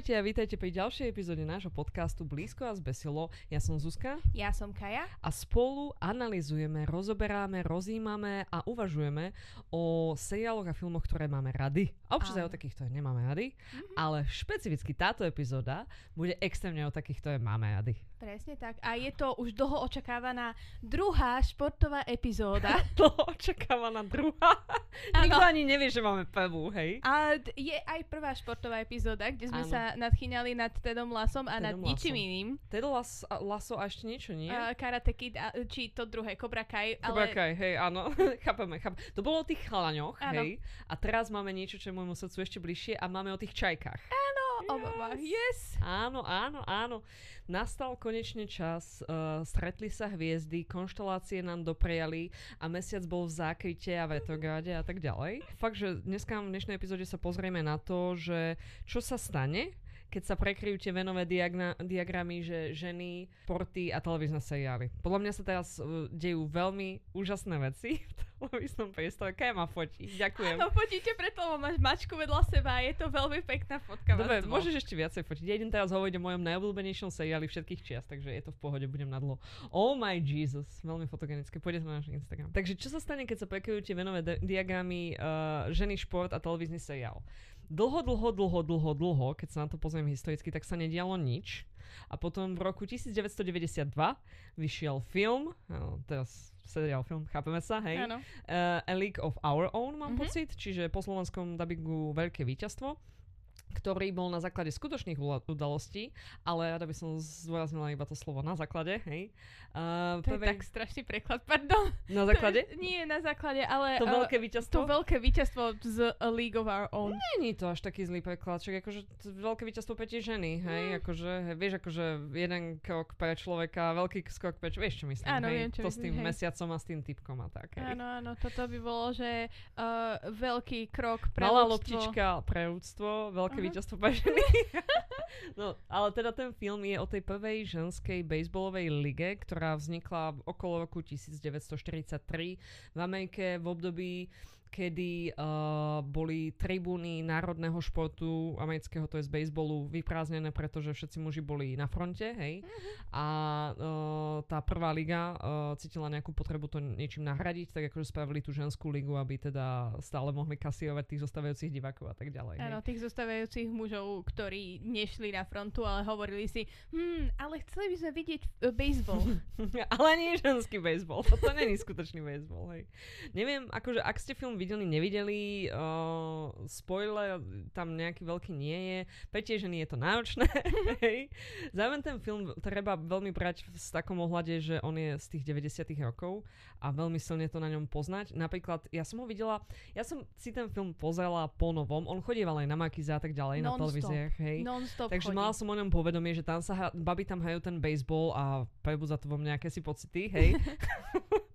Ahojte a vítajte pri ďalšej epizóde nášho podcastu Blízko a zbesilo. Ja som Zuzka Ja som Kaja. a spolu analizujeme, rozoberáme, rozímame a uvažujeme o seriáloch a filmoch, ktoré máme rady. A občas aj o takých, ktoré nemáme rady. Ale špecificky táto epizóda bude extrémne o takých, ktoré máme rady. Presne tak. A je to už dlho očakávaná druhá športová epizóda. To očakávaná druhá. Áno. Nikto ani nevie, že máme prvú, hej? A je aj prvá športová epizóda, kde sme Áno. sa nadchýňali nad Tedom Lasom a nad Tedom ničím Lassom. iným. Ted Las, Laso a ešte niečo, nie? Uh, Karate Kid, a, či to druhé, Cobra Kai. Cobra ale... Kai, hej, áno, chápeme, chápeme. To bolo o tých chalaňoch, Áno. hej, a teraz máme niečo, čo je môjmu srdcu ešte bližšie a máme o tých čajkách. Áno, obava. Yes. Áno, áno, áno. Nastal konečne čas, uh, stretli sa hviezdy, konštelácie nám doprejali a mesiac bol v zákryte a v retrográde a tak ďalej. Fakt, že dneska v dnešnej epizóde sa pozrieme na to, že čo sa stane, keď sa prekryjú tie venové diagna- diagramy, že ženy, porty a televízne seriály. Podľa mňa sa teraz uh, dejú veľmi úžasné veci v televíznom priestore. Kaja ma fotí. Ďakujem. Áno, poďte preto, lebo máš mačku vedľa seba a je to veľmi pekná fotka. Dobre, môžeš ešte viacej fotiť. Ja idem teraz hovoriť o mojom najobľúbenejšom seriáli všetkých čias, takže je to v pohode, budem na dlho. Oh my Jesus, veľmi fotogenické. Pôjdete na náš Instagram. Takže čo sa stane, keď sa prekryjú tie venové di- diagramy uh, ženy, šport a televízny seriál? Dlho, dlho, dlho, dlho, dlho, keď sa na to pozriem historicky, tak sa nedialo nič. A potom v roku 1992 vyšiel film, áno, teraz seriál, film, chápeme sa, hej? Áno. uh, A League of Our Own, mám Mhm. mm-hmm. pocit, čiže po slovenskom dubbingu Veľké víťazstvo ktorý bol na základe skutočných udalostí, ale rada by som zdôraznila iba to slovo na základe, hej. Uh, To je tak strašný preklad, pardon. na základe? To je, nie na základe, ale... To uh, veľké víťazstvo? to veľké víťazstvo z A League of Our Own. Není to až taký zlý preklad, však akože veľké víťazstvo pre tie ženy, hej, Mm. akože, hej, vieš, akože jeden krok pre človeka, veľký skok pre človeka, vieš čo myslím, Áno, hej, viem, čo to s myslíš, tým hej. mesiacom a s tým typkom a tak, hej. Áno, áno, toto by bolo, že uh, veľký krok pre Malá ľudstvo. loptička pre ľudstvo, veľké Aha. víťazstvo pre ženy. no, ale teda ten film je o tej prvej ženskej bejsbolovej lige, ktorá vznikla okolo roku 1943 v Amerike v období kedy uh, boli tribúny národného športu amerického, to je z bejsbolu, vyprázdnené, pretože všetci muži boli na fronte, hej. A uh, tá prvá liga uh, cítila nejakú potrebu to niečím nahradiť, tak akože spravili tú ženskú ligu, aby teda stále mohli kasírovať tých zostávajúcich divákov a tak ďalej. Áno, tých zostávajúcich mužov, ktorí nešli na frontu, ale hovorili si, hm, ale chceli by sme vidieť uh, baseball. Ale nie ženský bejsbol. Toto není skutočný bejsbol, hej. Neviem, akože ak ste film videli, nevideli, uh, spoiler tam nejaký veľký nie je. Pre tie ženy je to náročné. Zároveň ten film treba veľmi brať v s takom ohľade, že on je z tých 90 rokov a veľmi silne to na ňom poznať. Napríklad, ja som ho videla, ja som si ten film pozrela po novom, on chodieval aj na Makiza a tak ďalej, na Non-stop. televíziách, hej. Non-stop Takže chodí. mala som o ňom povedomie, že tam sa baby tam hajú ten baseball a prebudza to vo mne aké si pocity, hej.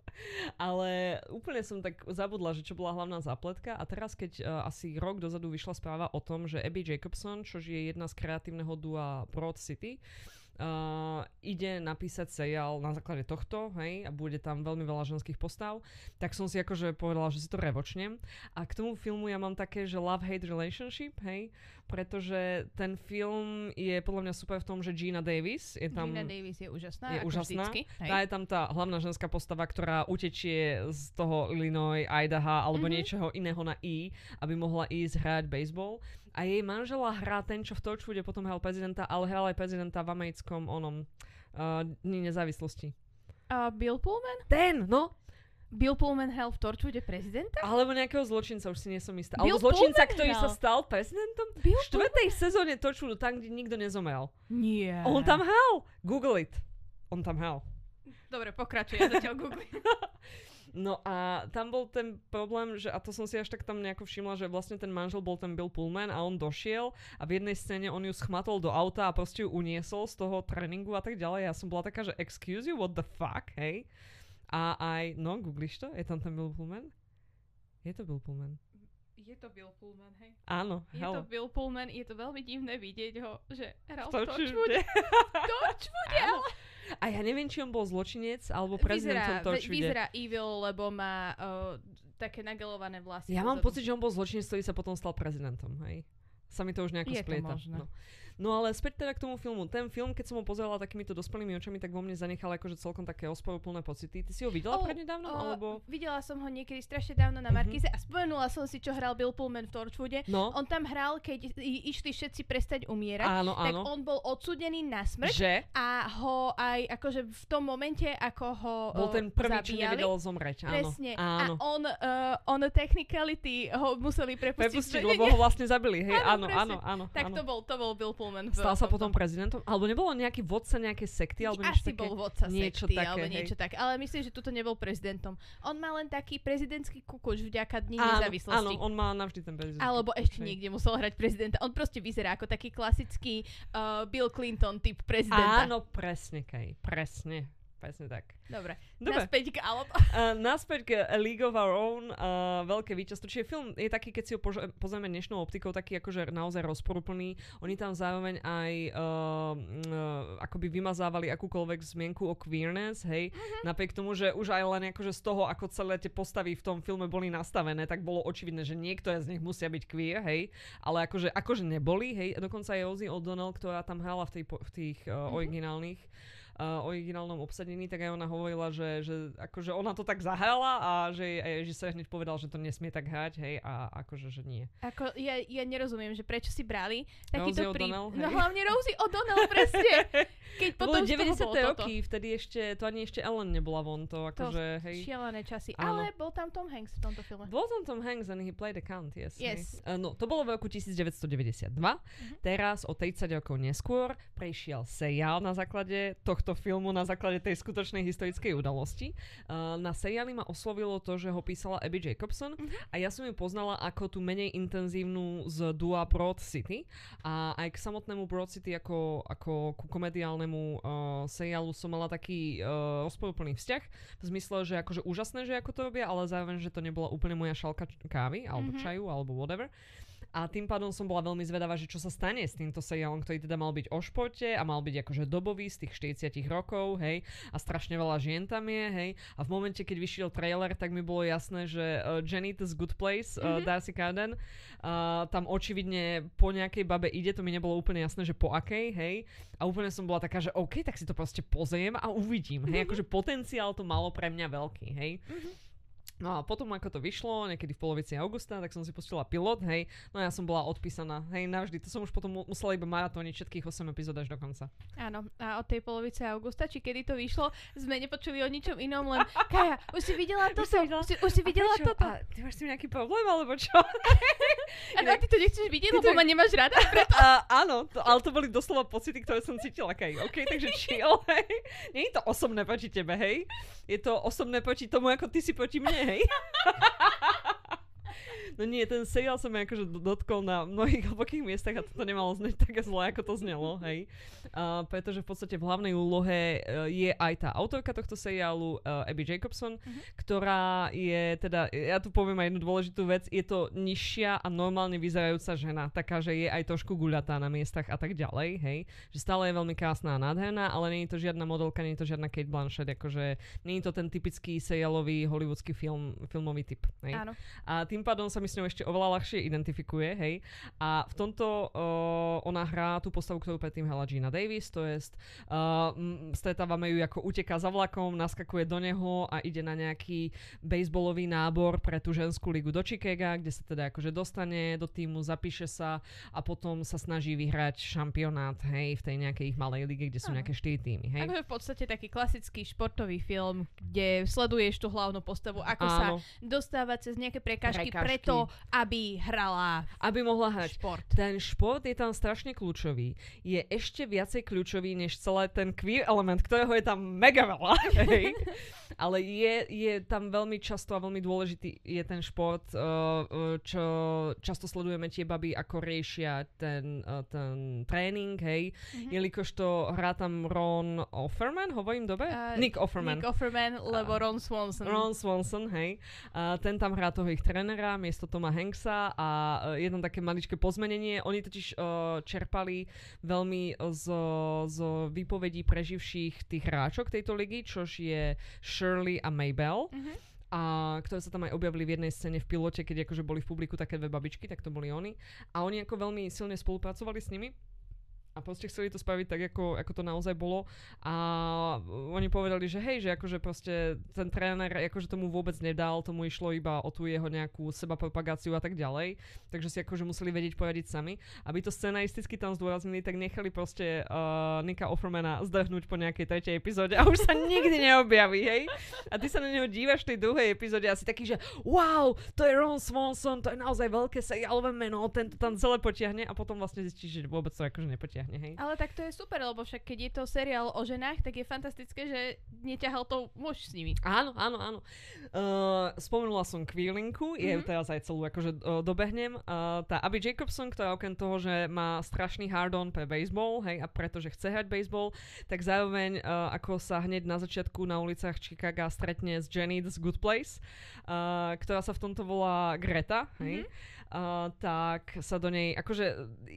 Ale úplne som tak zabudla, že čo bola hlavná zápletka. A teraz, keď uh, asi rok dozadu vyšla správa o tom, že Abby Jacobson, čo je jedna z kreatívneho dua Broad City, uh, ide napísať seriál na základe tohto, hej, a bude tam veľmi veľa ženských postav, tak som si akože povedala, že si to revočnem. A k tomu filmu ja mám také, že love-hate relationship, hej, pretože ten film je podľa mňa super v tom, že Gina Davis je tam... Gina Davis je úžasná, je ako úžasná. vždycky. Hej. Tá je tam tá hlavná ženská postava, ktorá utečie z toho Illinois, Idaha alebo Mhm. mm-hmm. niečoho iného na I, aby mohla ísť hrať baseball. A jej manžela hrá ten, čo v Torchwoode potom hral prezidenta, ale hral aj prezidenta v americkom onom uh, Dni nezávislosti. A Bill Pullman? Ten, no! Bill Pullman hral v Torchwoode prezidenta? Alebo nejakého zločinca, už si nie som istá. Bill Alebo zločinca, Pullman ktorý sa hral. stal prezidentom Bill v štvrtej sezóne Torchwoodu, tam, kde nikto nezomrel. Nie. On tam hral! Google it. On tam hral. Dobre, pokračuj, ja zatiaľ googlim. No a tam bol ten problém, že a to som si až tak tam nejako všimla, že vlastne ten manžel bol ten Bill Pullman a on došiel a v jednej scéne on ju schmatol do auta a proste ju uniesol z toho tréningu a tak ďalej. Ja som bola taká, že excuse you, what the fuck, hej? A aj, no, googliš to? Je tam ten Bill Pullman? Je to Bill Pullman. Je to Bill Pullman, hej. Áno, Je hell. to Bill Pullman, je to veľmi divné vidieť ho, že hral v Torchwoode. Torchwoode. Torchwoode, Áno. ale A ja neviem, či on bol zločinec alebo prezidentom vyzerá, ve- Torchwoode. vyzerá evil, lebo má uh, také nagelované vlasy. Ja mám dozadu. pocit, že on bol zločinec, ktorý sa potom stal prezidentom, hej? sa mi to už nejako Je to splieta. možné. No. No ale späť teda k tomu filmu. Ten film, keď som ho pozerala takýmito dospelými očami, tak vo mne zanechal akože celkom také ospojuplné pocity. Ty si ho videla O, prednedávno? o, alebo... Videla som ho niekedy strašne dávno na Mhm. Markize a spomenula som si, čo hral Bill Pullman v Torchwoode. No, On tam hral, keď i- išli všetci prestať umierať, áno, tak áno. on bol odsudený na smrť Že? a ho aj akože v tom momente, ako ho Bol ten prvý, čo nevedel zomrieť. Áno. Presne. Áno. A on, uh, on technicality ho museli prepustiť. Prepustiť, lebo ho vlastne zabili. Hej, áno, Áno, áno, áno. Tak áno. to bol, to bol Bill Pullman. V Stal sa potom prezidentom? Alebo nebolo nejaký vodca nejakej sekty? Alebo Asi také? bol vodca niečo sekty, také, alebo hej. niečo také. Ale myslím, že tuto nebol prezidentom. On má len taký prezidentský kukuč vďaka Dni Áno, nezávislosti. áno, on má navždy ten prezident. Alebo ešte Hej. niekde musel hrať prezidenta. On proste vyzerá ako taký klasický uh, Bill Clinton typ prezidenta. Áno, presne, Kej. Presne. Presne tak. Dobre. Dobre. Naspäť k Alop. Uh, naspäť k A League of Our Own, uh, veľké víťazstvo. Čiže film je taký, keď si ho pož- pozrieme dnešnou optikou, taký akože naozaj rozporúplný. Oni tam zároveň aj uh, uh, akoby vymazávali akúkoľvek zmienku o queerness, hej. Napriek tomu, že už aj len akože z toho, ako celé tie postavy v tom filme boli nastavené, tak bolo očividné, že niektoré z nich musia byť queer, hej. Ale akože, akože neboli, hej. Dokonca aj Ozzy O'Donnell, ktorá tam hrala v, tej, v tých uh, originálnych uh, originálnom obsadení, tak aj ona hovorila, že, že akože ona to tak zahrala a že jej režisér hneď povedal, že to nesmie tak hrať, hej, a akože, že nie. Ako, ja, ja nerozumiem, že prečo si brali takýto prí... No hlavne Rosie O'Donnell, presne. Keď To boli potom toho 90. bolo toto. roky, vtedy ešte, to ani ešte Ellen nebola von, to akože, hej. Šialené časy. Áno. Ale bol tam Tom Hanks v tomto filme. Bol tam Tom Hanks and he played a count, yes. Yes. hej. Uh, no, to bolo v roku 1992. Teraz, o 30 rokov neskôr, prešiel seriál na základe tohto filmu, na základe tej skutočnej historickej udalosti. Uh, na seriáli ma oslovilo to, že ho písala Abby Jacobson a ja som ju poznala ako tú menej intenzívnu z dua Broad City a aj k samotnému Broad City ako, ako ku komediálnemu uh, seriálu som mala taký uh, rozporúplný vzťah v zmysle, že akože úžasné, že ako to robia, ale zároveň, že to nebola úplne moja šalka kávy alebo Mhm. čaju alebo whatever. A tým pádom som bola veľmi zvedavá, že čo sa stane s týmto seriálom, ktorý teda mal byť o športe a mal byť akože dobový z tých 40 rokov, hej, a strašne veľa žien tam je, hej. A v momente, keď vyšiel trailer, tak mi bolo jasné, že uh, Janet's Good Place, uh, Mhm. Darcy Carden, uh, tam očividne po nejakej babe ide, to mi nebolo úplne jasné, že po akej, hej. A úplne som bola taká, že OK, tak si to proste pozriem a uvidím, hej. Akože potenciál to malo pre mňa veľký, hej. No a potom, ako to vyšlo, niekedy v polovici augusta, tak som si pustila pilot, hej. No ja som bola odpísaná, hej, navždy. To som už potom mu- musela iba maratóniť všetkých 8 epizód až do konca. Áno, a od tej polovice augusta, či kedy to vyšlo, sme nepočuli o ničom inom, len Kaja, už si videla Už toto? som videla. Už si, už si videla a prečo? toto? A ty máš s tým nejaký problém, alebo čo? A, a ty to nechceš vidieť, Ty to- lebo ma nemáš rada? a, áno, to, ale to boli doslova pocity, ktoré som cítila, Kaj. OK, takže chill, hej. Nie je to osobné proti tebe, hej. Je to osobné proti tomu, ako ty si proti mne, hej. No nie, ten seriál sa mi akože do- dotkol na mnohých hlbokých miestach a to nemalo znieť také zle, ako to znelo, hej. Uh, pretože v podstate v hlavnej úlohe uh, je aj tá autorka tohto seriálu, uh, Abby Jacobson, Mhm. ktorá je teda, ja tu poviem aj jednu dôležitú vec, je to nižšia a normálne vyzerajúca žena, taká, že je aj trošku guľatá na miestach a tak ďalej, hej. Že stále je veľmi krásna a nádherná, ale nie je to žiadna modelka, nie je to žiadna Kate Blanchett, akože nie je to ten typický seriálový hollywoodsky film, filmový typ, hej. Áno. A tým pádom sa mi s ňou ešte oveľa ľahšie identifikuje, hej. A v tomto uh, ona hrá tú postavu, ktorú predtým hrala Gina Davis, to je uh, stretávame ju ako uteká za vlakom, naskakuje do neho a ide na nejaký baseballový nábor pre tú ženskú ligu do Chicaga, kde sa teda akože dostane do týmu, zapíše sa a potom sa snaží vyhrať šampionát, hej, v tej nejakej ich malej lige, kde sú Áno. nejaké štyri týmy, hej. Akože v podstate taký klasický športový film, kde sleduješ tú hlavnú postavu, ako sa Áno, dostáva cez nejaké prekážky, Prekážky. preto, aby hrala aby mohla hrať. šport. Ten šport je tam strašne kľúčový. Je ešte viacej kľúčový, než celé ten queer element, ktorého je tam mega veľa. Hej. Ale je, je tam veľmi často a veľmi dôležitý je ten šport, uh, uh, čo často sledujeme tie baby, ako riešia ten, uh, ten tréning, hej. Mhm. Jelikož to hrá tam Ron Offerman, hovorím dobre? Uh, Nick Offerman. Nick Offerman, lebo Ron Swanson. Ron Swanson, hej. A ten tam hrá toho ich trénera miesto Toma Hanksa a uh, jedno také maličké pozmenenie. Oni totiž uh, čerpali veľmi z, z výpovedí preživších tých hráčok tejto ligy, čož je Shirley a Maybell. Mhm. a ktoré sa tam aj objavili v jednej scéne v pilote, keď akože boli v publiku také dve babičky, tak to boli oni. A oni ako veľmi silne spolupracovali s nimi a proste chceli to spraviť tak, ako, ako to naozaj bolo a oni povedali, že hej, že akože proste ten tréner akože tomu vôbec nedal, tomu išlo iba o tú jeho nejakú seba a tak ďalej, takže si akože museli vedieť poradiť sami. Aby to scenaristicky tam zdôraznili, tak nechali proste uh, Nika Offermana zdrhnúť po nejakej tretej epizóde a už sa nikdy neobjaví, hej. A ty sa na neho dívaš v tej druhej epizóde a si taký, že wow, to je Ron Swanson, to je naozaj veľké seriálové meno, ten to tam celé potiahne a potom vlastne zistíš, že vôbec to akože nepotiahne natiahne, hej. Ale tak to je super, lebo však keď je to seriál o ženách, tak je fantastické, že neťahal to muž s nimi. Áno, áno, áno. Uh, spomenula som Queerlinku, mm-hmm. je teraz aj celú akože uh, dobehnem. Uh, tá Abby Jacobson, ktorá okrem toho, že má strašný hard-on pre baseball, hej, a pretože chce hrať baseball, tak zároveň uh, ako sa hneď na začiatku na ulicách Chicaga stretne s Jenny z Good Place, uh, ktorá sa v tomto volá Greta, hej. Mm-hmm uh, tak sa do nej, akože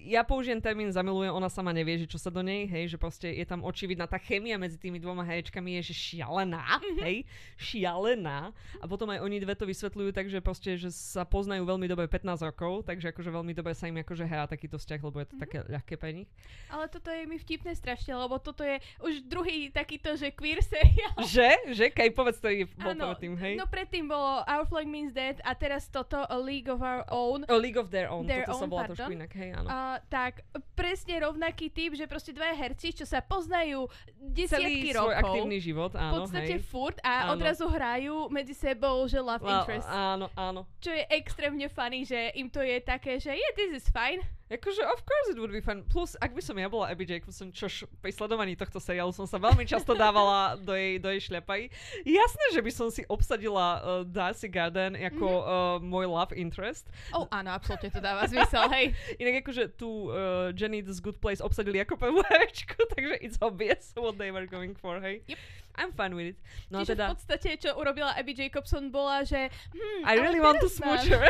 ja použijem termín zamilujem, ona sama nevie, že čo sa do nej, hej, že proste je tam očividná tá chemia medzi tými dvoma herečkami je, že šialená, mm-hmm. hej, šialená. A potom aj oni dve to vysvetľujú tak, že proste, že sa poznajú veľmi dobre 15 rokov, takže akože veľmi dobre sa im akože hrá takýto vzťah, lebo je to mm-hmm. také ľahké pre nich. Ale toto je mi vtipné strašne, lebo toto je už druhý takýto, že queer seriál. Že? Že? Kaj povedz to je bol predtým, hej? No predtým bolo Our Flag Means Dead a teraz toto A League of Our Own. A League of Their Own, their toto own, sa volá trošku inak, hej, áno. Uh, tak presne rovnaký typ, že proste dvaja herci, čo sa poznajú desiatky Celý rokov. svoj aktívny život, áno, V podstate hej. furt a áno. odrazu hrajú medzi sebou, že love well, interest. Áno, áno. Čo je extrémne funny, že im to je také, že yeah, this is fine. Akože of course it would be fun. Plus, ak by som ja bola Abby Jacobson, čož pri sledovaní tohto seriálu som sa veľmi často dávala do jej, do jej šľapaj. Jasné, že by som si obsadila uh, Darcy Garden ako mm-hmm. uh, môj love interest. Oh, áno, absolútne to dáva zmysel, hej. Inak akože tu uh, Jenny z Good Place obsadili ako herečku, takže it's obvious what they were going for, hej. Yep. I'm fine with it. No Čiže teda... v podstate, čo urobila Abby Jacobson, bola, že hm, I really want to smooch her.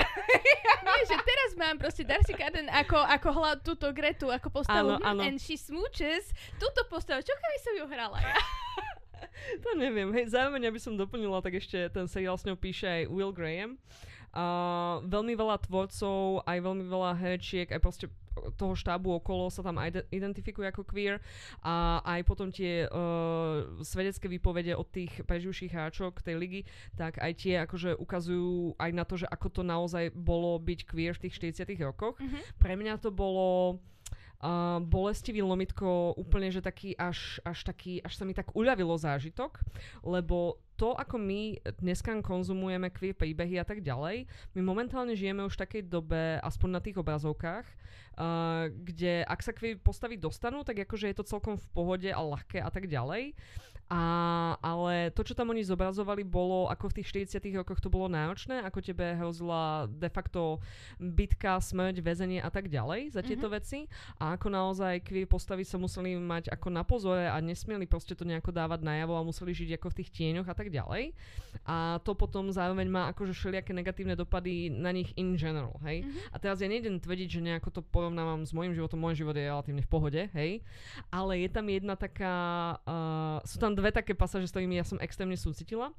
Nie, že teraz mám proste Darcy Garden ako, ako hľad túto Gretu, ako postavu. Áno, hm, áno. And she smooches túto postavu. Čo keby som ju hrala ja? to neviem. Hej, zároveň, aby som doplnila, tak ešte ten seriál s ňou píše aj Will Graham. Uh, veľmi veľa tvorcov, aj veľmi veľa herečiek, aj proste toho štábu okolo sa tam identifikuje ako queer a aj potom tie uh, svedecké výpovede od tých preživších hráčok tej ligy, tak aj tie akože ukazujú aj na to, že ako to naozaj bolo byť queer v tých 40 rokoch. Mm-hmm. Pre mňa to bolo uh, bolestivý lomitko úplne, že taký až, až taký, až sa mi tak uľavilo zážitok, lebo to, ako my dneska konzumujeme queer príbehy a tak ďalej, my momentálne žijeme už v takej dobe, aspoň na tých obrazovkách, uh, kde ak sa queer postavy dostanú, tak akože je to celkom v pohode a ľahké a tak ďalej. A, ale to, čo tam oni zobrazovali, bolo, ako v tých 40 rokoch to bolo náročné, ako tebe hrozila de facto bitka, smrť, väzenie a tak ďalej za tieto mm-hmm. veci. A ako naozaj queer postavy sa museli mať ako na pozore a nesmieli proste to nejako dávať najavo a museli žiť ako v tých tieňoch a tak ďalej. A to potom zároveň má akože všelijaké negatívne dopady na nich in general, hej. Mm-hmm. A teraz ja nejdem tvrdiť, že nejako to porovnávam s môjim životom, môj život je relatívne v pohode, hej. Ale je tam jedna taká, uh, sú tam dve také pasáže, s ktorými ja som extrémne súcitila.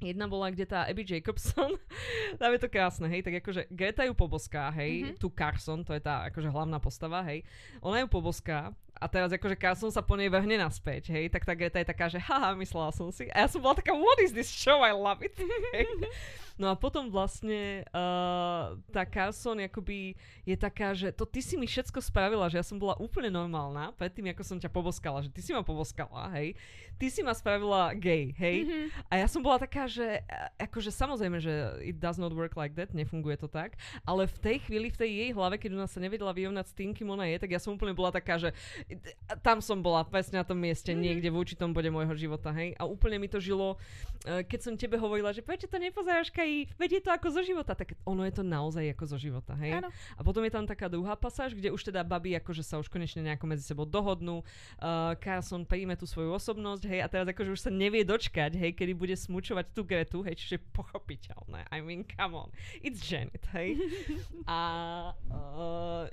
Jedna bola, kde tá Abby Jacobson, tam je to krásne, hej, tak akože Greta ju poboská, hej, mm-hmm. tu Carson, to je tá akože hlavná postava, hej, ona ju poboská a teraz akože Carson sa po nej vrhne naspäť, hej, tak tá Greta je taká, že haha, myslela som si. A ja som bola taká, what is this show, I love it. hej. No a potom vlastne uh, tá Carson akoby je taká, že to ty si mi všetko spravila, že ja som bola úplne normálna predtým, ako som ťa poboskala, že ty si ma poboskala, hej. Ty si ma spravila gay, hej. Mm-hmm. A ja som bola taká, že akože samozrejme, že it does not work like that, nefunguje to tak, ale v tej chvíli, v tej jej hlave, keď ona sa nevedela vyrovnať s tým, kým ona je, tak ja som úplne bola taká, že tam som bola presne na tom mieste, mm-hmm. niekde v určitom bode môjho života, hej. A úplne mi to žilo, uh, keď som tebe hovorila, že prečo to nepozeráš, kaj veď je to ako zo života, tak ono je to naozaj ako zo života, hej? Ano. A potom je tam taká druhá pasáž, kde už teda baby akože sa už konečne nejako medzi sebou dohodnú, uh, Carson príjme tú svoju osobnosť, hej, a teraz akože už sa nevie dočkať, hej, kedy bude smúčovať tú Gretu, hej, čiže pochopiteľné, I mean, come on, it's Janet, hej. a uh,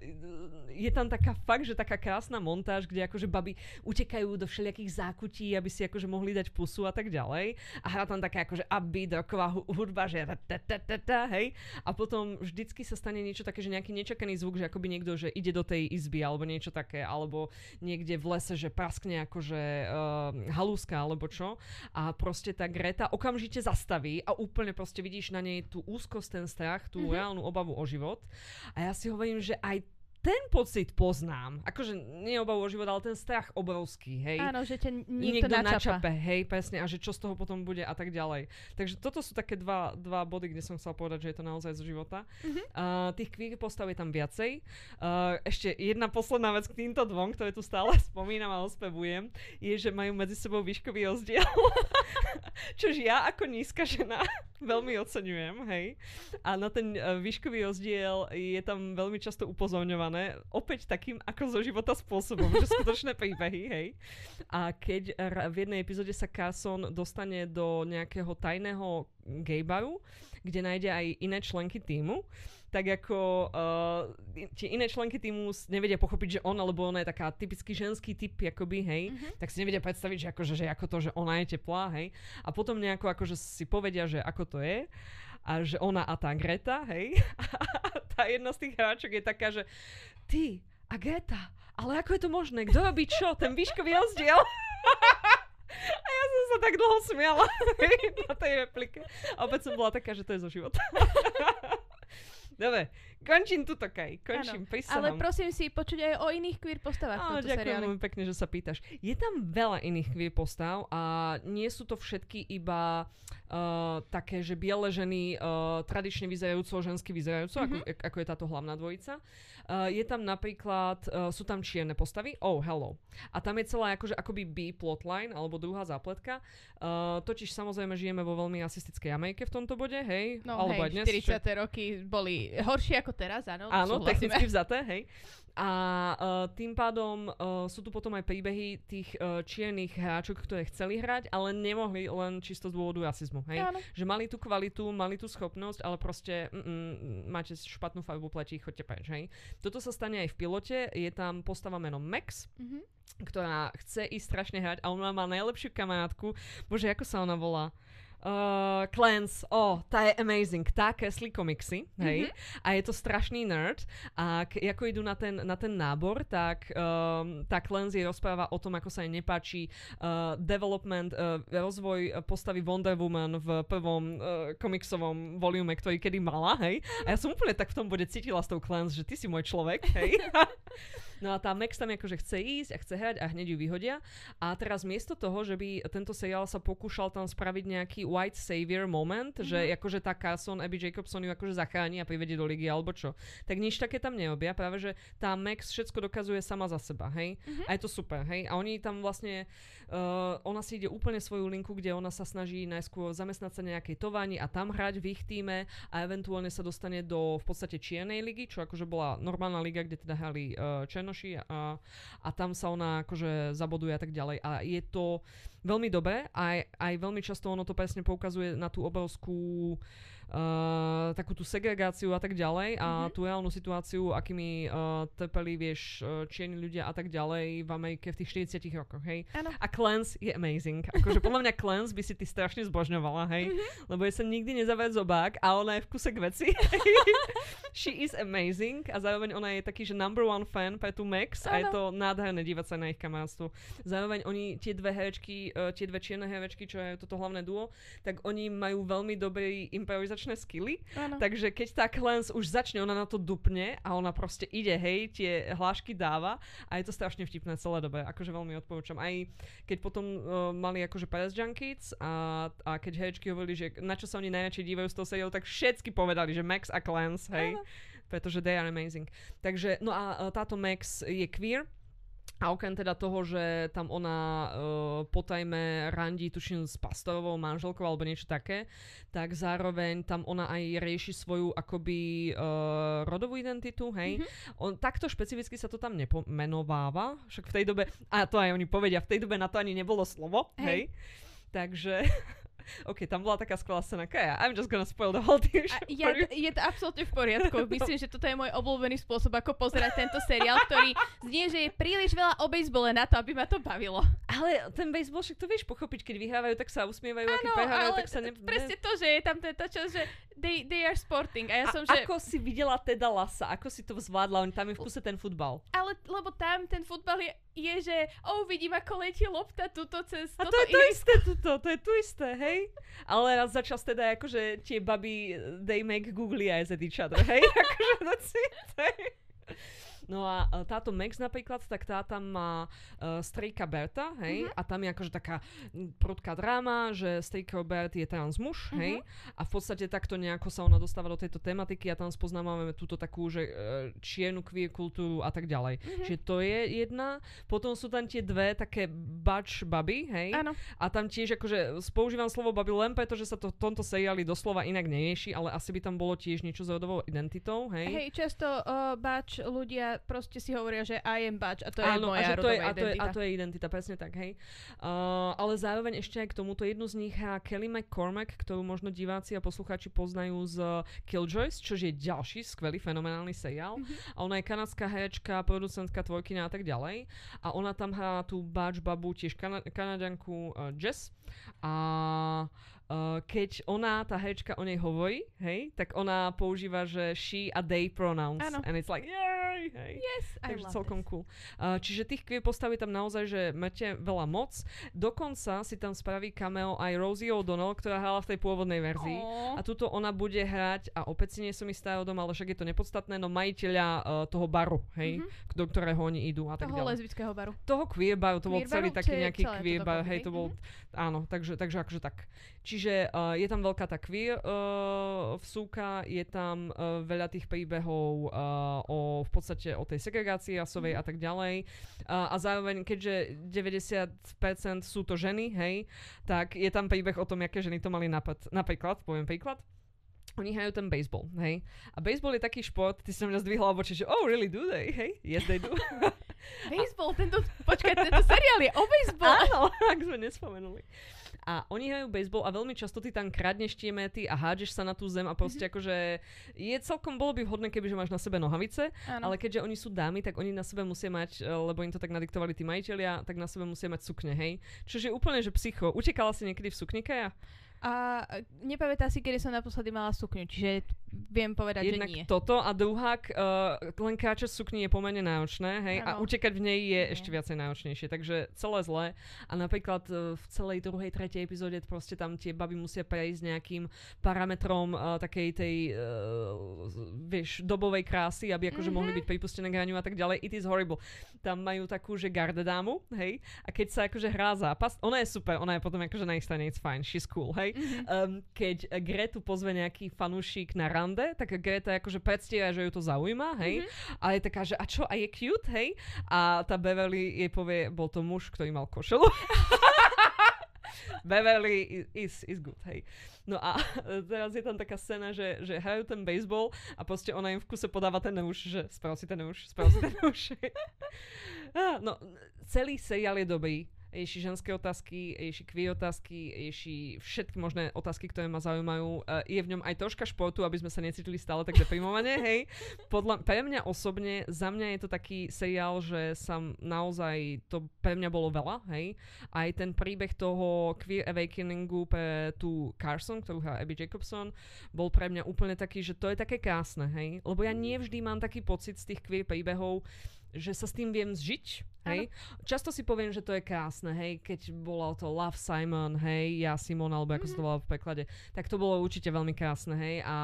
je tam taká fakt, že taká krásna montáž, kde akože baby utekajú do všelijakých zákutí, aby si akože mohli dať pusu a tak ďalej. A hrá tam taká akože upbeat roková hudba, že hej. A potom vždycky sa stane niečo také, že nejaký nečakaný zvuk, že akoby niekto, že ide do tej izby alebo niečo také, alebo niekde v lese, že praskne akože uh, halúska alebo čo. A proste tá Greta okamžite zastaví a úplne proste vidíš na nej tú úzkosť, ten strach, tú mm-hmm. reálnu obavu o život. A ja si hovorím, že aj ten pocit poznám. Akože nie obavu o život, ale ten strach obrovský, hej. Áno, že ťa niekto, niekto načapa. načape, hej, presne, a že čo z toho potom bude a tak ďalej. Takže toto sú také dva, dva body, kde som chcel povedať, že je to naozaj zo života. Uh-huh. Uh, tých queer postav je tam viacej. Uh, ešte jedna posledná vec k týmto dvom, ktoré tu stále spomínam a ospevujem, je, že majú medzi sebou výškový rozdiel. Čož ja ako nízka žena veľmi oceňujem, hej. A na ten uh, výškový rozdiel je tam veľmi často upozorňované napísané opäť takým ako zo života spôsobom, že skutočné príbehy, hej. A keď v jednej epizóde sa Carson dostane do nejakého tajného gaybaru, kde nájde aj iné členky týmu, tak ako uh, tie iné členky týmu nevedia pochopiť, že on alebo ona je taká typicky ženský typ, akoby, hej, mm-hmm. tak si nevedia predstaviť, že, akože, že ako to, že ona je teplá, hej, a potom nejako akože si povedia, že ako to je a že ona a tá Greta, hej, tá jedna z tých hráčok je taká, že ty a Greta, ale ako je to možné? Kto robí čo? Ten výškový rozdiel? A ja som sa tak dlho smiala na tej replike. A opäť som bola taká, že to je zo života. Dobre, končím tuto, Kaj. Končím, Ale prosím si počuť aj o iných queer postavách tomto ďakujem veľmi pekne, že sa pýtaš. Je tam veľa iných queer postav a nie sú to všetky iba uh, také, že biele ženy uh, tradične vyzerajúco, žensky vyzerajúco, mm-hmm. ako, ako je táto hlavná dvojica. Uh, je tam napríklad, uh, sú tam čierne postavy, oh, hello. A tam je celá akože akoby B plotline, alebo druhá zápletka. Uh, totiž samozrejme žijeme vo veľmi asistickej Amerike v tomto bode, hej? No alebo hej, dnes, 40. Že... roky boli horšie ako teraz, áno. Áno, technicky vzaté, hej. A uh, tým pádom uh, sú tu potom aj príbehy tých uh, čiernych hráčok, ktoré chceli hrať, ale nemohli len čisto z dôvodu rasizmu. Hej? Áno. Že mali tú kvalitu, mali tú schopnosť, ale proste mm, máte špatnú farbu pleti, choďte preč. Hej? Toto sa stane aj v pilote. Je tam postava menom Max, mm-hmm. ktorá chce ísť strašne hrať a ona má najlepšiu kamarátku. Bože, ako sa ona volá? Uh, Clans, oh, tá je amazing. Tá kreslí komiksy, hej, mm-hmm. a je to strašný nerd. A k, ako idú na ten, na ten nábor, tak um, tá Clans je rozpráva o tom, ako sa jej nepáči uh, development, uh, rozvoj postavy Wonder Woman v prvom uh, komiksovom volume, ktorý kedy mala, hej. A ja som úplne tak v tom bode cítila s tou Clans, že ty si môj človek, hej. No a tá Max tam akože chce ísť a chce hrať a hneď ju vyhodia. A teraz miesto toho, že by tento seriál sa pokúšal tam spraviť nejaký white savior moment, mm-hmm. že akože tá Carson, Abby Jacobson ju akože zachráni a privedie do ligy alebo čo. Tak nič také tam neobia, práve že tá Max všetko dokazuje sama za seba, hej. Mm-hmm. A je to super, hej. A oni tam vlastne, uh, ona si ide úplne svoju linku, kde ona sa snaží najskôr zamestnať sa nejakej tovani a tam hrať v ich týme a eventuálne sa dostane do v podstate čiernej ligy, čo akože bola normálna liga, kde teda hrali uh, Černoši a, a tam sa ona akože zaboduje a tak ďalej. A je to veľmi dobré a aj, aj veľmi často ono to presne poukazuje na tú obrovskú uh, takú tú segregáciu a tak ďalej a mm-hmm. tú reálnu situáciu, akými uh, trpeli, vieš, uh, čierni ľudia a tak ďalej v Amerike v tých 40 rokoch, hej. Ano. A Clans je amazing. Akože podľa mňa Clans by si ty strašne zbožňovala, hej. Mm-hmm. Lebo je sa nikdy nezaved zobák a ona je v kuse k veci. She is amazing a zároveň ona je taký, že number one fan pre tú Max ano. a je to nádherné dívať sa na ich kamarátstvo. Zároveň oni, tie dve herečky, uh, tie dve čierne herečky, čo je toto hlavné duo, tak oni majú veľmi improvizačný improvizačné skily. Ano. Takže keď tá Clans už začne, ona na to dupne a ona proste ide, hej, tie hlášky dáva a je to strašne vtipné celé dobe. Akože veľmi odporúčam. Aj keď potom uh, mali akože Paris Junkies a, a keď herečky hovorili, že na čo sa oni najradšej dívajú s tou seriou, tak všetky povedali, že Max a Clans, hej. Ano. Pretože they are amazing. Takže, no a táto Max je queer, a okrem teda toho, že tam ona uh, potajme randí, tuším, s pastorovou manželkou alebo niečo také, tak zároveň tam ona aj rieši svoju akoby uh, rodovú identitu, hej. Mm-hmm. On, takto špecificky sa to tam nepomenováva, však v tej dobe, a to aj oni povedia, v tej dobe na to ani nebolo slovo, hej. hej. Takže OK, tam bola taká skvelá scéna. Kaja, I'm just gonna spoil the whole thing. Ja, je to absolútne v poriadku. Myslím, že toto je môj obľúbený spôsob, ako pozerať tento seriál, ktorý znie, že je príliš veľa o bejsbole na to, aby ma to bavilo. Ale ten bejsbol, však to vieš pochopiť, keď vyhrávajú, tak sa usmievajú, a keď prehrávajú, tak sa ne... Presne to, že je tam tento čas, že they, they are sporting. A ja a som, že... ako si videla teda Lasa? Ako si to zvládla? On tam je v kuse ten futbal. Ale, lebo tam ten futbal je, je že oh, vidím, ako letí lopta tuto cez A to je to isté tuto, to je tu isté, hej? Ale raz začas teda akože tie baby, they make googly eyes at each other, hej? akože that's it, hej? No a e, táto Max napríklad, tak tá tam má uh, strejka Berta, hej, uh-huh. a tam je akože taká prudká dráma, že strejka Bert je trans muž, uh-huh. hej, a v podstate takto nejako sa ona dostáva do tejto tematiky a tam spoznávame túto takú, že uh, čiernu queer kultúru a tak ďalej. Uh-huh. Čiže to je jedna. Potom sú tam tie dve také bač baby, hej, Áno. a tam tiež akože používam slovo baby len preto, že sa to v tomto seriáli doslova inak nerieši, ale asi by tam bolo tiež niečo s rodovou identitou, hej. Hej, často uh, bač ľudia proste si hovoria, že I am batch a to Áno, je moja a to je, a to je, a to je identita, presne tak, hej. Uh, ale zároveň ešte aj k tomuto jednu z nich hrá Kelly McCormack, ktorú možno diváci a poslucháči poznajú z Killjoys, čo je ďalší skvelý, fenomenálny seriál. Mm-hmm. A ona je kanadská herečka, producentka, tvorkyňa a tak ďalej. A ona tam hrá tú batch babu, tiež kana- kanadianku uh, Jess. A Uh, keď ona, tá herečka o nej hovorí, hej, tak ona používa, že she a they pronouns. Ano. And it's like, yay, hej. Yes, I Takže love celkom this. cool. Uh, čiže tých queer postav je tam naozaj, že máte veľa moc. Dokonca si tam spraví cameo aj Rosie O'Donnell, ktorá hrala v tej pôvodnej verzii. Aww. A tuto ona bude hrať, a opäť si nie som istá o dom, ale však je to nepodstatné, no majiteľa uh, toho baru, hej, mm-hmm. do ktorého oni idú a tak toho ďalej. lesbického baru. Toho queer baru, to queer bol celý baru, taký nejaký queer bar, hej, to bol, mm-hmm. áno, takže, takže akože tak. Čiže uh, je tam veľká tá queer uh, vsúka, je tam uh, veľa tých príbehov uh, o v podstate o tej segregácii rasovej mm. a tak ďalej. Uh, a zároveň, keďže 90% sú to ženy, hej, tak je tam príbeh o tom, aké ženy to mali napad. Napríklad, poviem príklad, oni hrajú ten baseball, hej. A baseball je taký šport, ty si sa mňa zdvihla obočie, že oh, really do they, hej? Yes, they do. baseball, tento, počkaj, tento seriál je o baseball. Áno, ak sme nespomenuli. A oni hrajú baseball a veľmi často ty tam kradneš tie mety a hádžeš sa na tú zem a proste mm-hmm. akože je celkom, bolo by vhodné, keby že máš na sebe nohavice, ano. ale keďže oni sú dámy, tak oni na sebe musia mať, e, lebo im to tak nadiktovali tí majiteľia, tak na sebe musia mať sukne, hej. Čiže úplne, že psycho. Utekala si niekedy v suknike? Ja? A nepamätá si, kedy som naposledy mala sukňu, čiže viem povedať, Jednak že nie. toto a druhák, uh, len kráčať sukni je pomerne náročné, hej, ano. a utekať v nej je nie. ešte viacej náročnejšie, takže celé zlé. A napríklad uh, v celej druhej, tretej epizóde proste tam tie baby musia prejsť nejakým parametrom uh, takej tej, uh, vieš, dobovej krásy, aby akože mm-hmm. mohli byť pripustené k a tak ďalej. It is horrible. Tam majú takú, že gardedámu, hej, a keď sa akože hrá zápas, ona je super, ona je potom akože na ich strane, it's fine, she's cool, hej, Mm-hmm. Um, keď Gretu pozve nejaký fanúšik na rande, tak Greta akože predstiera, že ju to zaujíma, hej. Mm-hmm. A je taká, že a čo, a je cute, hej. A tá Beverly jej povie, bol to muž, ktorý mal košelu. Beverly is, is good, hej. No a teraz je tam taká scéna, že, že hrajú ten baseball a proste ona im v kuse podáva ten nôž, že sprav si ten nôž, sprav si ten nôž. no, celý seriál je dobrý rieši ženské otázky, rieši queer otázky, rieši všetky možné otázky, ktoré ma zaujímajú. Uh, je v ňom aj troška športu, aby sme sa necítili stále tak deprimované, hej. Podľa, pre mňa osobne, za mňa je to taký seriál, že sa naozaj, to pre mňa bolo veľa, hej. Aj ten príbeh toho queer awakeningu pre tú Carson, ktorú hrá Abby Jacobson, bol pre mňa úplne taký, že to je také krásne, hej. Lebo ja nevždy mám taký pocit z tých queer príbehov, že sa s tým viem zžiť, Hej? Často si poviem, že to je krásne, hej, keď bolo to Love Simon, hej, ja Simon, alebo ako mm-hmm. sa to mhm. volá v preklade, tak to bolo určite veľmi krásne, hej. A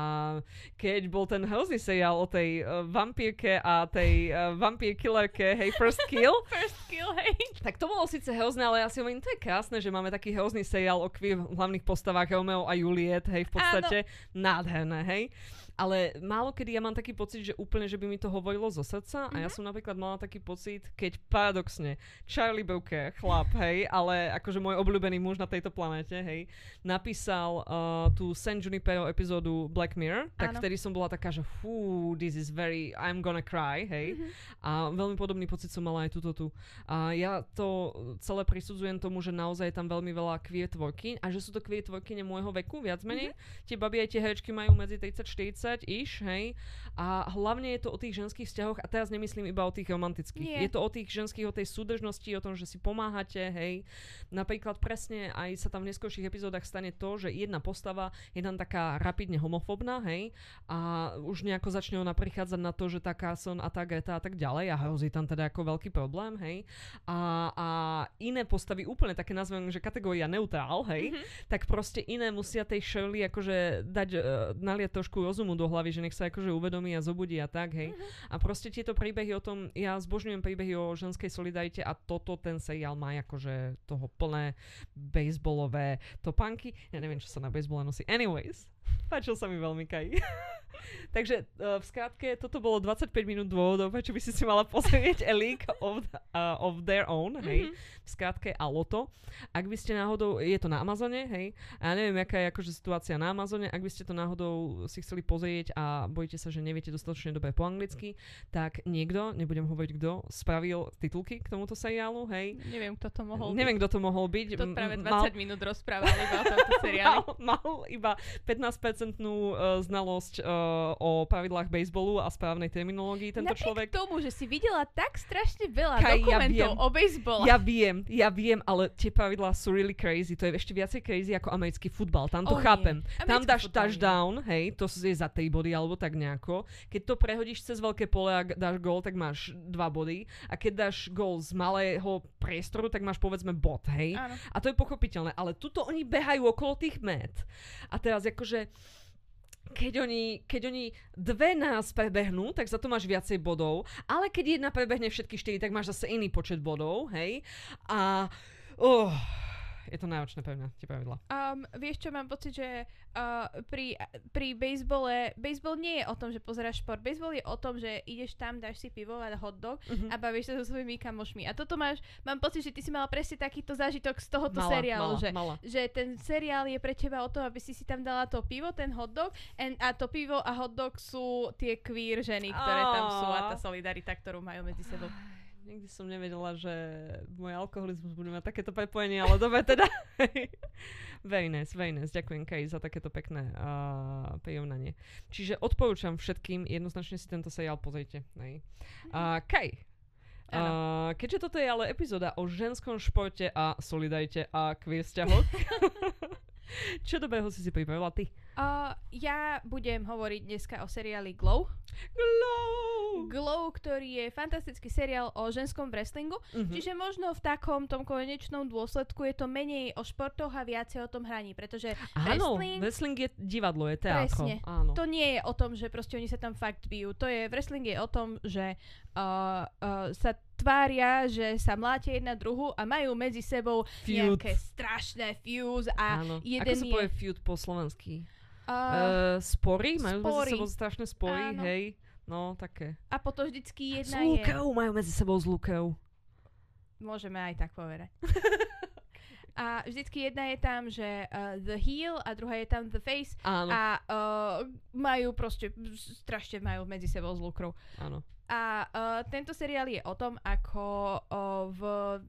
keď bol ten hrozný seriál o tej uh, vampírke a tej uh, vampír killerke, hej, First Kill. First Kill, hej. Tak to bolo síce hrozné, ale ja si hovorím, to je krásne, že máme taký hrozný seriál o queer hlavných postavách Romeo a Juliet, hej, v podstate Áno. nádherné, hej. Ale málo kedy ja mám taký pocit, že úplne, že by mi to hovorilo zo srdca mm-hmm. a ja mhm. som napríklad mala taký pocit, keď paradoxne Charlie Bouquet, chlap, hej, ale akože môj obľúbený muž na tejto planete, hej, napísal uh, tú San Junipero epizódu Black Mirror, tak ano. vtedy som bola taká, že fú, this is very, I'm gonna cry, hej. Mm-hmm. A veľmi podobný pocit som mala aj túto tu. A ja to celé prisudzujem tomu, že naozaj je tam veľmi veľa queer tvorkyň a že sú to queer tvorkyne môjho veku, viac menej. Mm-hmm. Tie babi aj tie herečky majú medzi 30 40 30-ish, hej. A hlavne je to o tých ženských vzťahoch a teraz nemyslím iba o tých romantických. Nie. Je to o tých ženských, o tej súdržnosti, o tom, že si pomáhate, hej. Napríklad presne aj sa tam v neskôrších epizódach stane to, že jedna postava je tam taká rapidne homofobná, hej. A už nejako začne ona prichádzať na to, že tá Carson a tá Greta a tak ďalej a hrozí tam teda ako veľký problém, hej. A, a iné postavy úplne také nazvem, že kategória neutrál, hej, mm-hmm. tak proste iné musia tej Shirley akože dať, uh, naliať trošku rozumu do hlavy, že nech sa akože uvedomí a zobudí a tak, hej. Mhm. A proste tieto príbehy o tom, ja zbožňujem príbehy o ženskej solidarite a toto ten seriál má akože toho plné baseballové topánky. Ja neviem, čo sa na baseball nosí. Anyways, páčil sa mi veľmi Kaj. Takže uh, v skratke, toto bolo 25 minút dôvodov, prečo by si si mala pozrieť A League of, uh, of Their Own, hej. Mhm. V skratke a Loto. Ak by ste náhodou, je to na Amazone, hej. A ja neviem, aká je akože situácia na Amazone. Ak by ste to náhodou si chceli pozrieť a bojíte sa, že neviete dostatočne dobre po anglicky, tak niekto, nebudem hovoriť kto, spravil titulky k tomuto seriálu, hej. Neviem, kto to mohol Neviem, kto to mohol byť. byť. To práve m- 20 minút rozprával iba o tomto seriáli. mal, mal iba 15-percentnú uh, znalosť uh, o pravidlách baseballu a správnej terminológii tento Napriek človek. tomu, že si videla tak strašne veľa Kaj, ja dokumentov viem. o basebole. Ja viem, ja viem, ale tie pravidlá sú really crazy. To je ešte viacej crazy ako americký futbal. Tam to Oh, nie. chápem. Tam Americký dáš futbal nie. touchdown, hej, to je za 3 body alebo tak nejako. Keď to prehodíš cez veľké pole a dáš gól, tak máš 2 body. A keď dáš gól z malého priestoru, tak máš povedzme bod, hej. Áno. A to je pochopiteľné, ale tuto oni behajú okolo tých met. A teraz akože keď oni, keď oni dve nás prebehnú, tak za to máš viacej bodov, ale keď jedna prebehne všetky štyri, tak máš zase iný počet bodov, hej? A oh, je to náročné pre mňa, tie pravidla. Um, vieš čo, mám pocit, že uh, pri, pri bejsbole, bejsbol nie je o tom, že pozeráš šport. Bejsbol je o tom, že ideš tam, dáš si pivo a hot dog Mhm. a bavíš sa so svojimi kamošmi. A toto máš, mám pocit, že ty si mala presne takýto zážitok z tohoto Mala, seriálu, mala, že mala. že ten seriál je pre teba o tom, aby si si tam dala to pivo, ten hotdog and, a to pivo a hotdog sú tie queer ženy, ktoré tam sú a tá solidarita, ktorú majú medzi sebou. Nikdy som nevedela, že môj alkoholizmus bude mať takéto prepojenie, ale dobre teda. very nice. Ďakujem Kaj za takéto pekné uh, prirovnanie. Čiže odporúčam všetkým, jednoznačne si tento seriál pozrite. Uh, Áno. uh, keďže toto je ale epizóda o ženskom športe a solidarite a queer vzťahoch, čo dobrého si si pripravila ty? Uh, ja budem hovoriť dneska o seriáli Glow. Glow! Glow, ktorý je fantastický seriál o ženskom wrestlingu. Mhm. Čiže možno v takom tom konečnom dôsledku je to menej o športoch a viacej o tom hraní, pretože Áno, wrestling- wrestling je divadlo, je teátro. Presne. Áno. to nie je o tom, že proste oni sa tam fakt bijú. To je, wrestling je o tom, že uh, uh, sa tvária, že sa mlátia jedna druhu a majú medzi sebou Feud. nejaké strašné fuse a Áno. jeden Ako sa je... povie feud po slovensky? Uh, Uh, spory? Majú medzi spory. sebou strašné spory, Áno. hej? No, také. a potom vždycky S jedna je... Lukou majú medzi sebou s Lukou. Môžeme aj tak povedať. A vždycky jedna je tam, že uh, the heel a druhá je tam the face Áno, a uh, majú proste, strašne majú medzi sebou zlukrov. áno. A uh, tento seriál je o tom, ako uh, v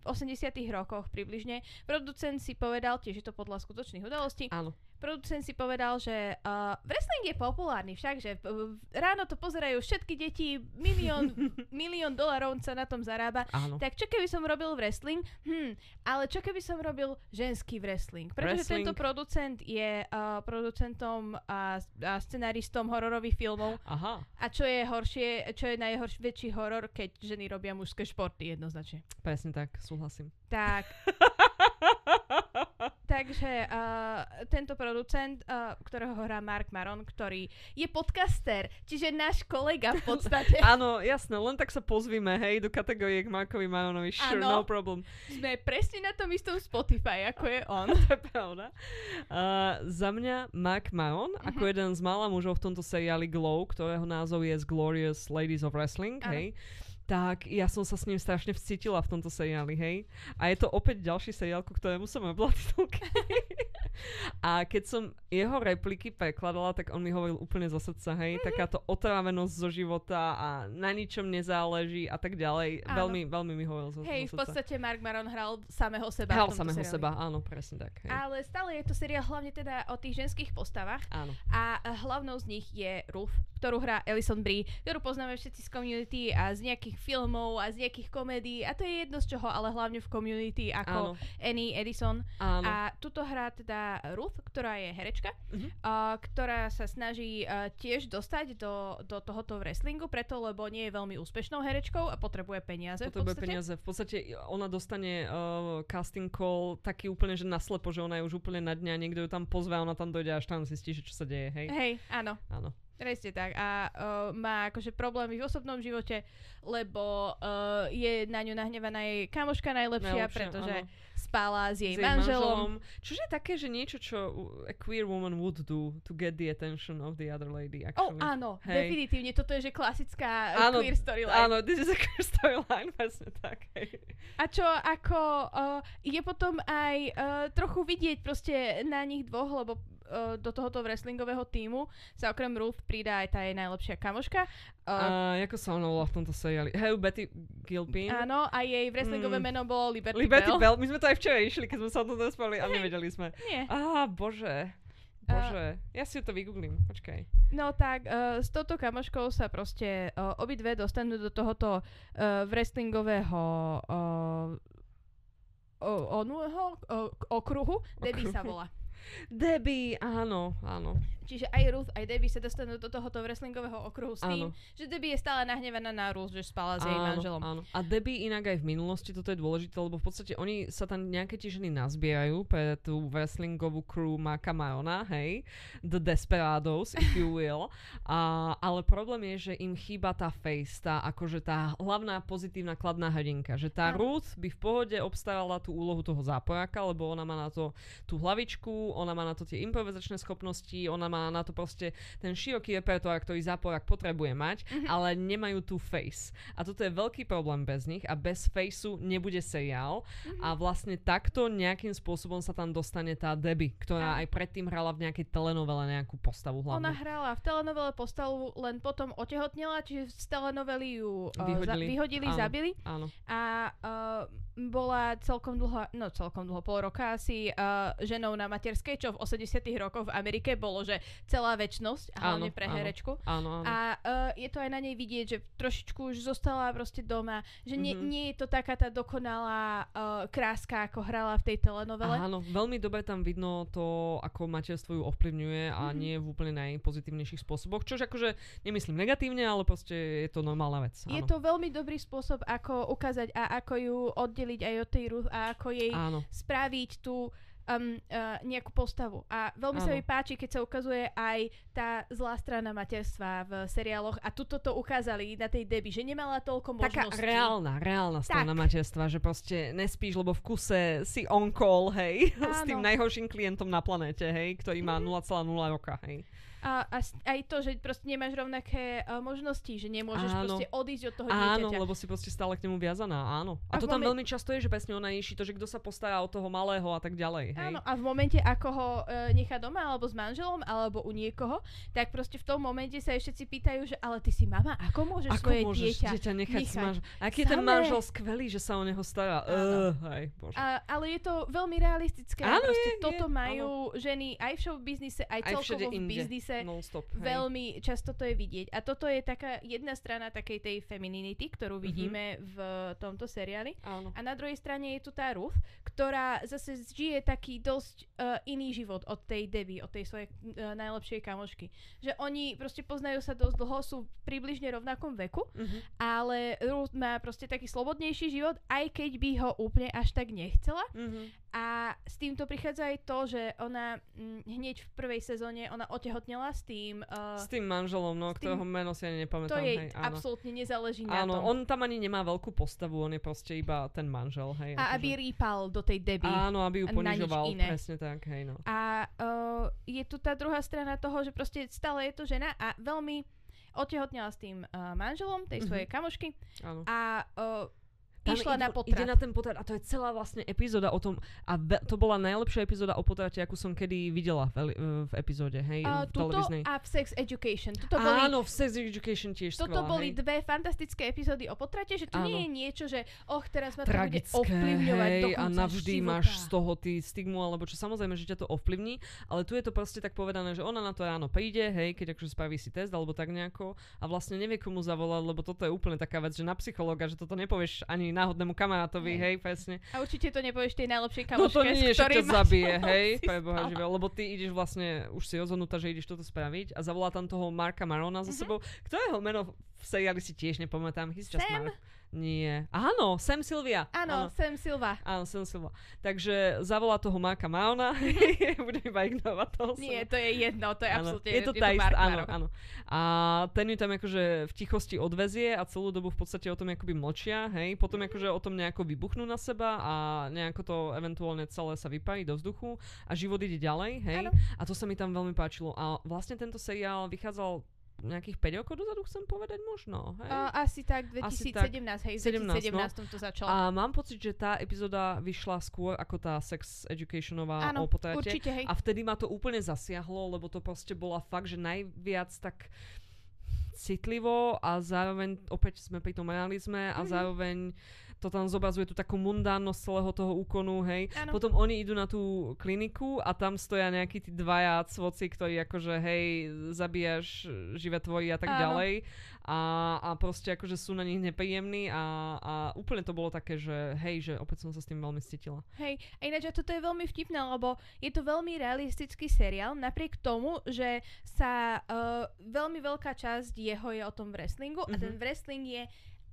80 rokoch približne producent si povedal, tiež je to podľa skutočných udalostí, Áno. Producent si povedal, že uh, wrestling je populárny však, že uh, ráno to pozerajú všetky deti, milión, milión dolarov sa na tom zarába. Áno. Tak čo keby som robil wrestling? Hm, ale čo keby som robil ženský wrestling? Pretože Wrestling. tento producent je uh, producentom a, a scenaristom hororových filmov. Aha, A čo je horšie, čo je najväčší horor, keď ženy robia mužské športy jednoznačne. presne tak, súhlasím. Tak, takže uh, tento producent, uh, ktorého hrá Mark Maron, ktorý je podcaster, čiže náš kolega v podstate. Áno, jasné, len tak sa pozvíme, hej, do kategórie k Markovi Maronovi, sure, ano, no problem. Sme presne na tom istom Spotify, ako je on. to je pravda. Uh, za mňa Mark Maron, uh-huh. ako jeden z mála mužov v tomto seriáli Glow, ktorého názov je Glorious Ladies of Wrestling, ano. hej, tak ja som sa s ním strašne vcítila v tomto seriáli, hej. A je to opäť ďalší seriál, ku ktorému som robila titulky. a keď som jeho repliky prekladala, tak on mi hovoril úplne zo srdca, hej. Mm-hmm. Takáto otrávenosť zo života a na ničom nezáleží a tak ďalej. Áno. Veľmi, veľmi mi hovoril zo, hej, zo v podstate Mark Maron hral samého seba. Hral samého seriáli. seba, áno, presne tak. Hej. Ale stále je to seriál hlavne teda o tých ženských postavách. Áno. A hlavnou z nich je Ruth, ktorú hrá Alison Brie, ktorú poznáme všetci z community a z nejakých nejakých filmov a z nejakých komédií a to je jedno z čoho, ale hlavne v community ako Áno. Annie Edison. Áno. A tuto hrá teda Ruth, ktorá je herečka, uh-huh. uh, ktorá sa snaží uh, tiež dostať do, do tohoto wrestlingu, preto lebo nie je veľmi úspešnou herečkou a potrebuje peniaze. Potrebuje v peniaze. V podstate ona dostane uh, casting call taký úplne, že naslepo, že ona je už úplne na dňa, niekto ju tam pozve a ona tam dojde až tam zistí, že čo sa deje. Hej, hej áno. Áno. Presne tak. A uh, má akože problémy v osobnom živote, lebo uh, je na ňu nahnevaná jej kamoška najlepšia, najlepšia pretože áno. spála s jej, s jej manželom. manželom. Čiže také, že niečo, čo a queer woman would do to get the attention of the other lady. Actually. Oh, áno, hey. definitívne. Toto je, že klasická áno, queer storyline. Áno, this is a queer storyline, presne tak. A čo ako uh, je potom aj uh, trochu vidieť proste na nich dvoch, lebo uh, do tohoto wrestlingového týmu sa okrem Ruth pridá aj tá jej najlepšia kamoška. Uh, uh, ako sa ona volá v tomto seriáli? Hej, Betty Gilpin. Áno, a jej wrestlingové mm. meno bolo Liberty, Liberty Bell. Bell. My sme to aj včera išli, keď sme sa o tom rozprávali a nevedeli sme. Nie. Á, bože. Bože, uh, ja si to vygooglím, počkaj. No tak, uh, s touto kamoškou sa proste uh, obidve dostanú do tohoto uh, wrestlingového uh, onuho, okruhu, Debbie sa volá. Debbie, áno, áno. Čiže aj Ruth, aj Debbie sa dostanú do tohoto wrestlingového okruhu s tým, áno. že Debbie je stále nahnevaná na Ruth, že spala s jej manželom. Áno. A Debbie inak aj v minulosti, toto je dôležité, lebo v podstate oni sa tam nejaké tie ženy nazbierajú pre tú wrestlingovú crew Marka Marona, hej, The Desperados, if you will. A, ale problém je, že im chýba tá face, tá akože tá hlavná pozitívna kladná hrdinka, že tá áno. Ruth by v pohode obstarala tú úlohu toho záporáka, lebo ona má na to tú hlavičku, ona má na to tie improvizačné schopnosti, ona má na to proste ten široký repertoár, ktorý záporak potrebuje mať, mm-hmm. ale nemajú tú face. A toto je veľký problém bez nich a bez faceu nebude seriál mm-hmm. a vlastne takto nejakým spôsobom sa tam dostane tá Debbie, ktorá aj predtým hrala v nejakej telenovele nejakú postavu hlavne. Ona hrala v telenovele postavu, len potom otehotnila, čiže z telenovely ju uh, vyhodili, za, vyhodili áno, zabili. Áno. A uh, bola celkom dlho, no celkom dlho, pol roka asi uh, ženou na materskej, čo v 80 rokoch v Amerike bolo, že celá väčnosť, a hlavne pre herečku. Áno, áno. A uh, je to aj na nej vidieť, že trošičku už zostala proste doma, že nie, mm-hmm. nie je to taká tá dokonalá uh, kráska, ako hrala v tej telenovele. Áno, veľmi dobre tam vidno to, ako materstvo ju ovplyvňuje a mm-hmm. nie v úplne najpozitívnejších spôsoboch, čož akože nemyslím negatívne, ale proste je to normálna vec. Áno. Je to veľmi dobrý spôsob, ako ukázať a ako ju oddeliť aj od tej Ruth a ako jej áno. spraviť tú um, uh, nejakú postavu. A veľmi ano. sa mi páči, keď sa ukazuje aj tá zlá strana materstva v seriáloch a tuto to ukázali na tej Debbie, že nemala toľko možností. Taká reálna, reálna strana tak. materstva, že proste nespíš, lebo v kuse si on call, hej, s tým najhorším klientom na planéte, hej, ktorý má mm-hmm. 0,0 roka, hej. A, a aj to, že proste nemáš rovnaké uh, možnosti, že nemôžeš áno. proste odísť od toho dieťaťa. Áno, lebo si proste stále k nemu viazaná, áno. A, a to tam momen... veľmi často je, že presne ona ješí to, že kto sa postará o toho malého a tak ďalej. Hej? Áno, a v momente, ako ho uh, nechá doma, alebo s manželom, alebo u niekoho, tak proste v tom momente sa ešte si pýtajú, že ale ty si mama, ako môžeš ako svoje môžeš dieťa, dieťa nechať, nechať manž... Aký je ten manžel skvelý, že sa o neho stará. Uh, hej, bože. A, ale je to veľmi realistické. Áno, proste je, toto je, majú áno. ženy aj v show biznise, aj, aj celkovo v biznise. Non-stop, veľmi často to je vidieť. A toto je taká jedna strana takej tej femininity, ktorú mhm. vidíme mm-hmm. v tomto seriáli. Áno. A na druhej strane je tu tá Ruth, ktorá zase žije taký dosť uh, iný život od tej Debbie, od tej svojej uh, najlepšej kamošky. Že oni proste poznajú sa dosť dlho, sú približne rovnakom veku, mm-hmm. ale Ruth má proste taký slobodnejší život, aj keď by ho úplne až tak nechcela. Mm-hmm. A s týmto prichádza aj to, že ona m, hneď v prvej sezóne ona otehotnela s tým... Uh, s tým manželom, no, ktorého tým, meno si ani nepamätám. To jej hej, áno. absolútne nezáleží áno, na tom. on tam ani nemá veľkú postavu, on je proste iba ten manžel, hej. A aby že... rýpal do tej deby. Áno, aby ju ponižoval, presne tak, hej, no. A uh, je tu tá druhá strana toho, že proste stále je to žena a veľmi otehotnela s tým uh, manželom tej svojej mm-hmm. kamošky. Áno. A uh, tam išla ide, na potrat. Ide na ten potrat a to je celá vlastne epizóda o tom a ve, to bola najlepšia epizóda o potrate, akú som kedy videla v, v epizóde, hej, uh, v televíznej. a v Sex Education. Tuto boli, Áno, v Sex Education tiež Toto skvelá, boli hej. dve fantastické epizódy o potrate, že to Áno. nie je niečo, že och, teraz ma to Tragické, bude ovplyvňovať hej, a navždy života. máš z toho ty stigmu, alebo čo samozrejme, že ťa to ovplyvní, ale tu je to proste tak povedané, že ona na to áno príde, hej, keď akože spraví si test alebo tak nejako a vlastne nevie komu zavolať, lebo toto je úplne taká vec, že na psychologa, že toto nepovieš ani náhodnému kamarátovi, hej, presne. A určite to nepovieš tej najlepšej No kamoške, to nie, ktorým ťa zabije, hej, pre Boha živého, lebo ty ideš vlastne, už si rozhodnutá, že ideš toto spraviť a zavolá tam toho Marka Marona za Mhm. sebou, ktorého meno v seriáli si tiež nepamätám. He's just Sam? Mark. Nie. Áno, Sam Sylvia. Áno, Sam Silva. Áno, Sam Silva. Takže zavolá toho Marka Marona, budem iba ignorovať toho Nie, to je jedno, to je Áno, absolútne je to je to Mark áno, Marok. áno. A ten ju tam akože v tichosti odvezie a celú dobu v podstate o tom akoby mlčia, hej. Potom Mhm. akože o tom nejako vybuchnú na seba a nejako to eventuálne celé sa vypají do vzduchu a život ide ďalej, hej. Áno. A to sa mi tam veľmi páčilo. A vlastne tento seriál vychádzal nejakých 5 rokov dozadu, chcem povedať možno, hej. Uh, asi tak Asi 2017, hej, v 17, 2017 to začalo. A mám pocit, že tá epizóda vyšla skôr ako tá sex educationová Áno, o potrate. určite, hej. A vtedy ma to úplne zasiahlo, lebo to proste bola fakt, že najviac tak citlivo a zároveň opäť sme pri tom realizme a Mhm. zároveň to tam zobrazuje tú takú mundánnosť celého toho úkonu, hej. Áno. Potom oni idú na tú kliniku a tam stoja nejakí tí dvaja cvoci, ktorí akože hej, zabíjaš živé tvoji a tak Áno. ďalej. A, a proste akože sú na nich nepríjemní a, a úplne to bolo také, že hej, že opäť som sa s tým veľmi cítila. Hej, a ináč a toto je veľmi vtipné, lebo je to veľmi realistický seriál, napriek tomu, že sa uh, veľmi veľká časť jeho je o tom wrestlingu a Mhm. ten wrestling je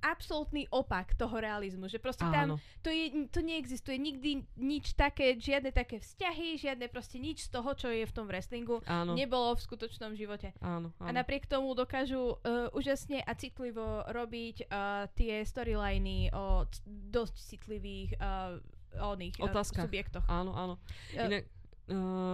absolútny opak toho realizmu, že proste tam Áno. to, je, to neexistuje nikdy nič také, žiadne také vzťahy, žiadne proste nič z toho, čo je v tom wrestlingu, Áno, nebolo v skutočnom živote. áno, A áno. napriek tomu dokážu uh, úžasne a citlivo robiť uh, tie storyliny o c- dosť citlivých uh, oných uh, Otázkach. subjektoch. Áno, áno. Inak, uh,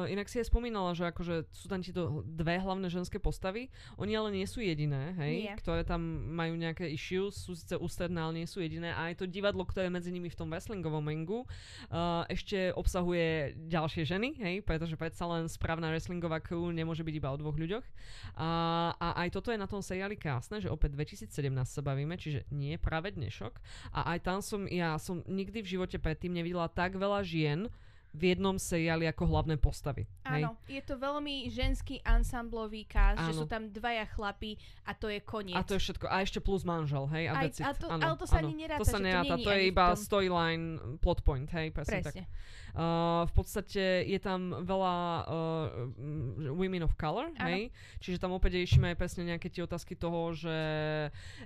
inak si aj spomínala, že akože sú tam tieto dve hlavné ženské postavy. Oni ale nie sú jediné, hej, Nie. ktoré tam majú nejaké issues, sú síce ústredné, ale nie sú jediné. A aj to divadlo, ktoré je medzi nimi v tom wrestlingovom ringu, uh, ešte obsahuje ďalšie ženy, hej, pretože predsa len správna wrestlingová crew nemôže byť iba o dvoch ľuďoch. A, a aj toto je na tom seriáli krásne, že opäť 2017 sa bavíme, čiže nie práve dnešok. A aj tam som, ja som nikdy v živote predtým nevidela tak veľa žien, v jednom seriáli ako hlavné postavy. Hej? Áno, je to veľmi ženský ansamblový cast, že Áno. sú tam dvaja chlapi a to je koniec. A to je všetko. A ešte plus manžel, hej? A Aj- a to- áno, ale to sa áno. ani neráta, To sa že to neráta, není to je iba storyline, plot point, hej? Presne, tak. Uh, v podstate je tam veľa uh, women of color, hej? Čiže tam opäť riešime aj presne nejaké tie otázky toho, že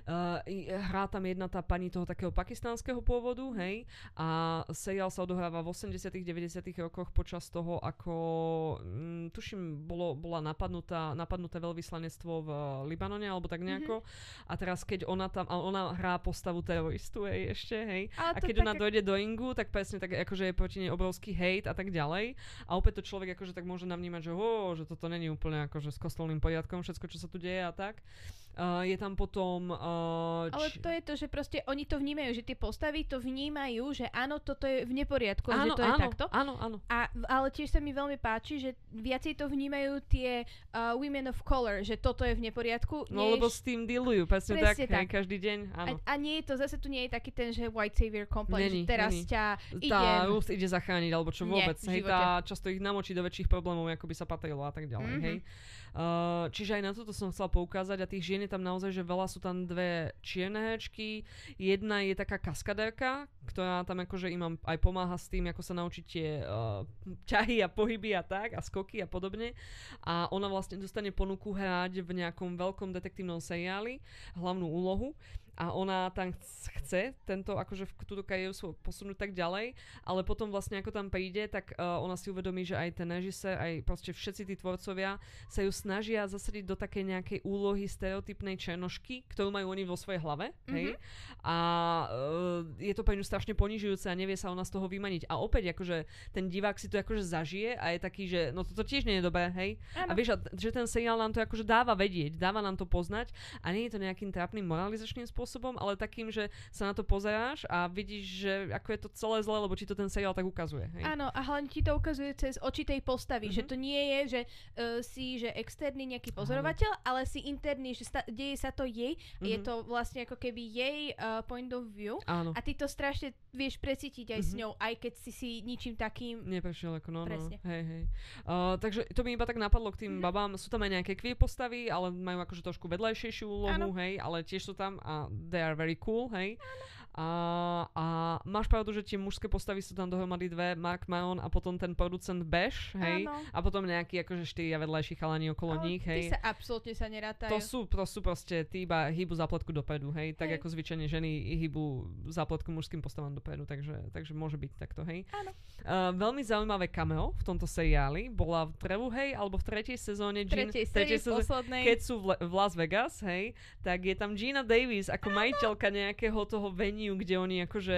uh, hrá tam jedna tá pani toho takého pakistánskeho pôvodu, hej? A seriál sa odohráva v 80 90 rokoch počas toho, ako mm, tuším, bolo, bola napadnutá, napadnuté veľvyslanectvo v Libanone, alebo tak nejako. A teraz, keď ona tam, a ona hrá postavu teroristu, hej, ešte, hej? Ale A keď ona také- dojde do ringu, tak presne tak, akože je proti nej obrovský hejt a tak ďalej. A opäť to človek akože tak môže navnímať, že, ho, že toto není úplne akože s kostolným poriadkom, všetko, čo sa tu deje a tak. Uh, je tam potom... Uh, Ale to je to, že proste oni to vnímajú, že tie postavy to vnímajú, že áno, toto je v neporiadku, a že áno, to je áno, takto. áno, áno. A, ale tiež sa mi veľmi páči, že viacej to vnímajú tie uh, women of color, že toto je v neporiadku. No lebo s tým dealujú, presne, Presne tak, tak. každý deň, áno. a, a nie je to, zase tu nie je taký ten, že white savior complex, že teraz není. ťa tá idem. Ruth ide zachrániť, alebo čo Nie, vôbec. v hej, tá často ich namočí do väčších problémov, ako by sa patrilo a tak ďalej. Mhm. Hej. Uh, čiže aj na toto som chcela poukázať a tých žien je tam naozaj, že veľa sú tam dve čierne herečky, jedna je taká kaskadérka, ktorá tam akože im aj pomáha s tým, ako sa naučiť tie uh, ťahy a pohyby a tak a skoky a podobne. A ona vlastne dostane ponuku hrať v nejakom veľkom detektívnom seriáli hlavnú úlohu. A ona tam chce tento, akože v túto kariéru posunúť tak ďalej, ale potom vlastne ako tam príde, tak uh, ona si uvedomí, že aj ten režisér, aj proste všetci tí tvorcovia sa ju snažia zasadiť do také nejakej úlohy stereotypnej černošky, ktorú majú oni vo svojej hlave, mm-hmm. hej? A uh, je to pre ňu strašne ponižujúce a nevie sa ona z toho vymaniť. A opäť, akože ten divák si to akože zažije a je taký, že no toto tiež nie je dobré, hej? Ano. A vieš, že ten seriál nám to akože dáva vedieť, dáva nám to poznať a nie je to nejakým trápnym moralizačným spôsobom, ale takým, že sa na to pozeráš a vidíš, že ako je to celé zlé, lebo ti to ten seriál tak ukazuje. Hej? Áno, a hlavne ti to ukazuje cez oči tej postavy, mm-hmm. že to nie je, že uh, si že externý nejaký pozorovateľ, Áno. ale si interný, že sta- deje sa to jej, mm-hmm. je to vlastne ako keby jej uh, point of view Áno. a ty to strašne vieš precítiť aj mm-hmm. s ňou, aj keď si si ničím takým... Neprešiel ako no, no. Presne. no. Hej, hej. Uh, takže to mi iba tak napadlo k tým mm-hmm. babám. Sú tam aj nejaké queer postavy, ale majú akože trošku vedľajšiejšiu úlohu, hej, ale tiež sú tam a they are very cool, hej. A, a máš pravdu, že tie mužské postavy sú tam dohromady dve, Mark Maron a potom ten producent Bash, hej? Áno. A potom nejaký akože štyria vedľajší chalani okolo Ale nich, hej? Ty sa absolútne sa nerátajú. To sú, to sú proste, tí iba hýbu zápletku dopredu, hej? Tak hej. ako zvyčajne ženy hýbu zápletku mužským postavám dopredu, takže, takže môže byť takto, hej? Áno. Uh, veľmi zaujímavé cameo v tomto seriáli bola v druhej alebo v tretej sezóne Jean, tretej, tretej sezóne, keď sú v, v Las Vegas, hej, tak je tam Gina Davis ako majiteľka nejakého toho venue venue, kde oni akože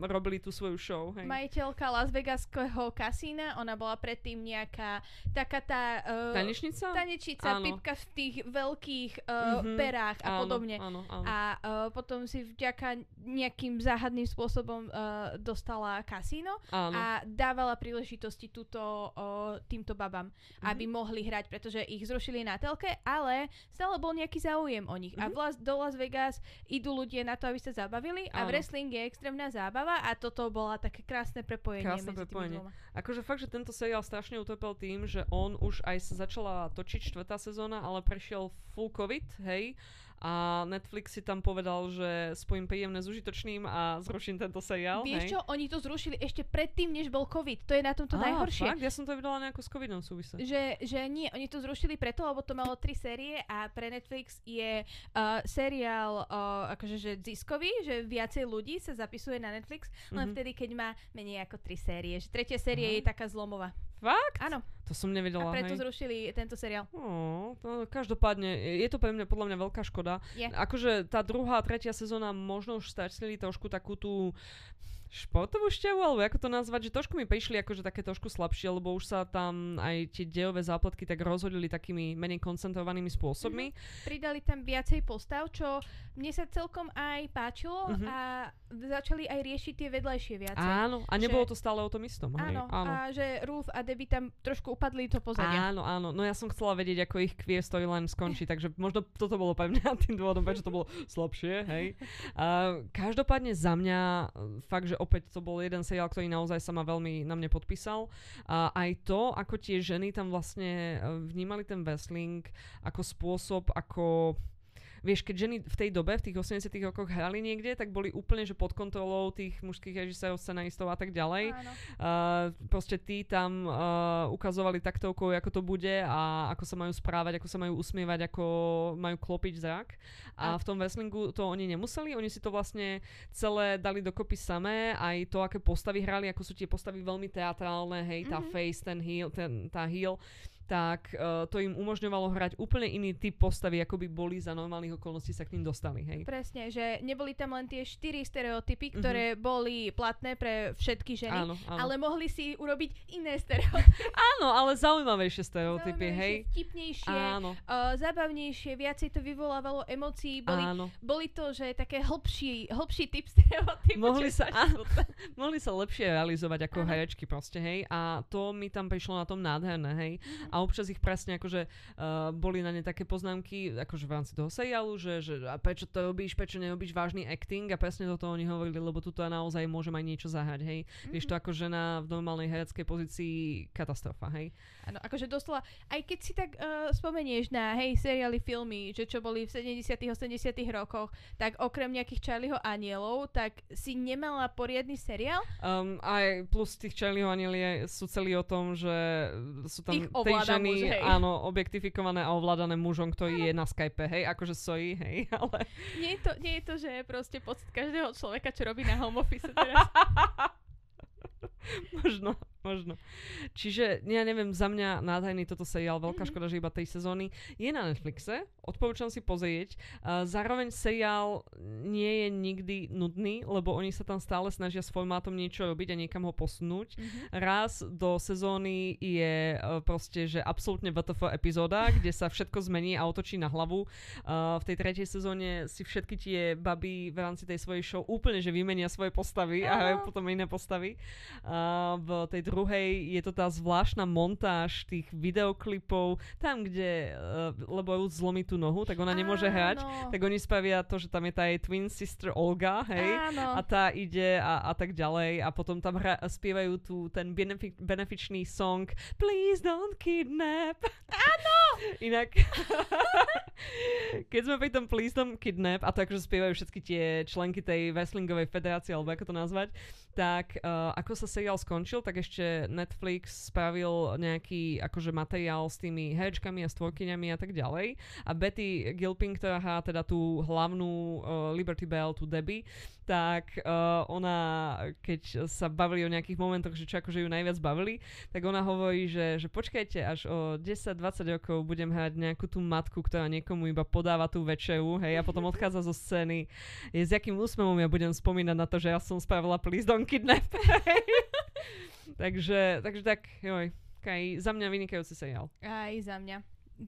hej. robili tú svoju show. Hej. Majiteľka Las Vegaského kasína, ona bola predtým nejaká taká tá... Uh, tanečnica? Tanečnica, pipka v tých veľkých uh, mm-hmm. perách a áno, podobne. Áno, áno. A uh, potom si vďaka nejakým záhadným spôsobom uh, dostala kasíno áno. a dávala príležitosti túto uh, týmto babám, mm-hmm. aby mohli hrať, pretože ich zrušili na telke, ale stále bol nejaký záujem o nich. Mm-hmm. A v Las, do Las Vegas idú ľudia na to, aby sa zabavili a v wrestling je extrémna zábava a toto bola také krásne prepojenie krásne medzi prepojenie. tými dvoma. Akože fakt, že tento seriál strašne utopil tým, že on už aj sa začala točiť štvrtá sezóna, ale prešiel full covid, hej, a Netflix si tam povedal, že spojím príjemné s užitočným a zruším tento seriál. Vieš hej? čo, oni to zrušili ešte predtým, než bol COVID. To je na tomto Á, najhoršie. Fakt? Ja som to videla nejako s COVIDom súvisle. Že, že nie, oni to zrušili preto, lebo to malo tri série a pre Netflix je uh, seriál uh, akože že ziskový, že viacej ľudí sa zapisuje na Netflix, len mm-hmm. vtedy, keď má menej ako tri série. Že tretia série uh-huh. je taká zlomová. Fakt? Áno. To som nevedela. A preto hej. zrušili tento seriál. No, to, každopádne, je to pre mňa podľa mňa veľká škoda. Je. Akože tá druhá, tretia sezóna možno už stratili trošku takú tú športovú šťavu, alebo ako to nazvať, že trošku mi prišli akože také trošku slabšie, lebo už sa tam aj tie dejové zápletky tak rozhodili takými menej koncentrovanými spôsobmi. Mm-hmm. Pridali tam viacej postav, čo mne sa celkom aj páčilo mm-hmm. a začali aj riešiť tie vedľajšie viacej. Áno, a nebolo že, to stále o tom istom. Áno, áno, a že Ruth a Debbie tam trošku upadli to pozadia. Áno, áno, no ja som chcela vedieť, ako ich queer storyline skončí, takže možno toto bolo pre mňa tým dôvodom, prečo to bolo slabšie, hej. A, každopádne za mňa fakt, že opäť to bol jeden seriál, ktorý naozaj sa ma veľmi na mne podpísal. A aj to, ako tie ženy tam vlastne e, vnímali ten wrestling ako spôsob, ako vieš, keď ženy v tej dobe, v tých 80 rokoch hrali niekde, tak boli úplne, že pod kontrolou tých mužských režisérov, scenaristov a tak ďalej. Uh, proste tí tam uh, ukazovali taktovkou, ako to bude a ako sa majú správať, ako sa majú usmievať, ako majú klopiť zrak. A, a v tom wrestlingu to oni nemuseli, oni si to vlastne celé dali dokopy samé, aj to, aké postavy hrali, ako sú tie postavy veľmi teatrálne, hej, tá mm-hmm. face, ten heel, ten, tá heel tak uh, to im umožňovalo hrať úplne iný typ postavy, ako by boli za normálnych okolností sa k ním dostali. Hej? Presne, že neboli tam len tie štyri stereotypy, mhm. ktoré uh-huh. boli platné pre všetky ženy, áno, áno. ale mohli si urobiť iné stereotypy. áno, ale zaujímavejšie stereotypy, hej? Vtipnejšie, áno. Uh, zabavnejšie, viacej to vyvolávalo emócií, boli, áno. boli to, že také hlbší, hlbší typ stereotypu. Mohli sa, áno, mohli sa lepšie realizovať ako áno. herečky proste, hej? A to mi tam prišlo na tom nádherné, hej? Uh-huh a občas ich presne akože uh, boli na ne také poznámky, akože v rámci toho seriálu, že, že a prečo to robíš, prečo nerobíš vážny acting a presne do toho oni hovorili, lebo tu naozaj môže aj niečo zahrať, hej. Mm-hmm. Vieš to ako žena v normálnej hereckej pozícii katastrofa, hej. Áno, akože doslova, aj keď si tak uh, spomenieš na, hej, seriály, filmy, že čo boli v 70 80 rokoch, tak okrem nejakých Charlieho anielov, tak si nemala poriadny seriál? Um, aj plus tých Charlieho anieli sú celý o tom, že sú tam tej ženy, muž, hej. áno, objektifikované a ovládané mužom, ktorý je na Skype, hej, akože sojí, hej, ale... Nie je to, nie je to že proste pocit každého človeka, čo robí na home office teraz. možno, možno. Čiže, ja neviem, za mňa nádherný toto seriál, veľká mm-hmm. škoda, že iba tej sezóny. Je na Netflixe, odporúčam si pozrieť. Uh, zároveň seriál nie je nikdy nudný, lebo oni sa tam stále snažia s formátom niečo robiť a niekam ho posunúť. Mm-hmm. Raz do sezóny je uh, proste, že absolútne WTF epizóda, kde sa všetko zmení a otočí na hlavu. Uh, v tej tretej sezóne si všetky tie baby v rámci tej svojej show úplne, že vymenia svoje postavy a hrajú potom iné postavy. Uh, v tej druhej je to tá zvláštna montáž tých videoklipov, tam, kde, uh, lebo zlomí tú nohu, tak ona nemôže Áno. hrať, tak oni spravia to, že tam je tá jej twin sister Olga, hej, Áno. a tá ide a, a tak ďalej a potom tam hra, spievajú tu ten benefi- benefičný song Please don't kidnap. Áno! Inak, keď sme pri tom Please don't kidnap, a to akože spievajú všetky tie členky tej wrestlingovej federácie, alebo ako to nazvať, tak uh, ako sa seriál skončil, tak ešte Netflix spravil nejaký akože materiál s tými herečkami a stvorkyňami a tak ďalej. A Betty Gilpin, ktorá hrá teda tú hlavnú uh, Liberty Bell, tú Debbie, tak uh, ona, keď sa bavili o nejakých momentoch, že čo akože ju najviac bavili, tak ona hovorí, že, že počkajte, až o 10-20 rokov budem hrať nejakú tú matku, ktorá niekomu iba podáva tú večeru, hej, a potom odchádza zo scény. Je, s jakým úsmevom ja budem spomínať na to, že ja som spravila Please Don't kidnap. takže, takže tak, joj. Okay, za mňa vynikajúci seriál. Aj za mňa.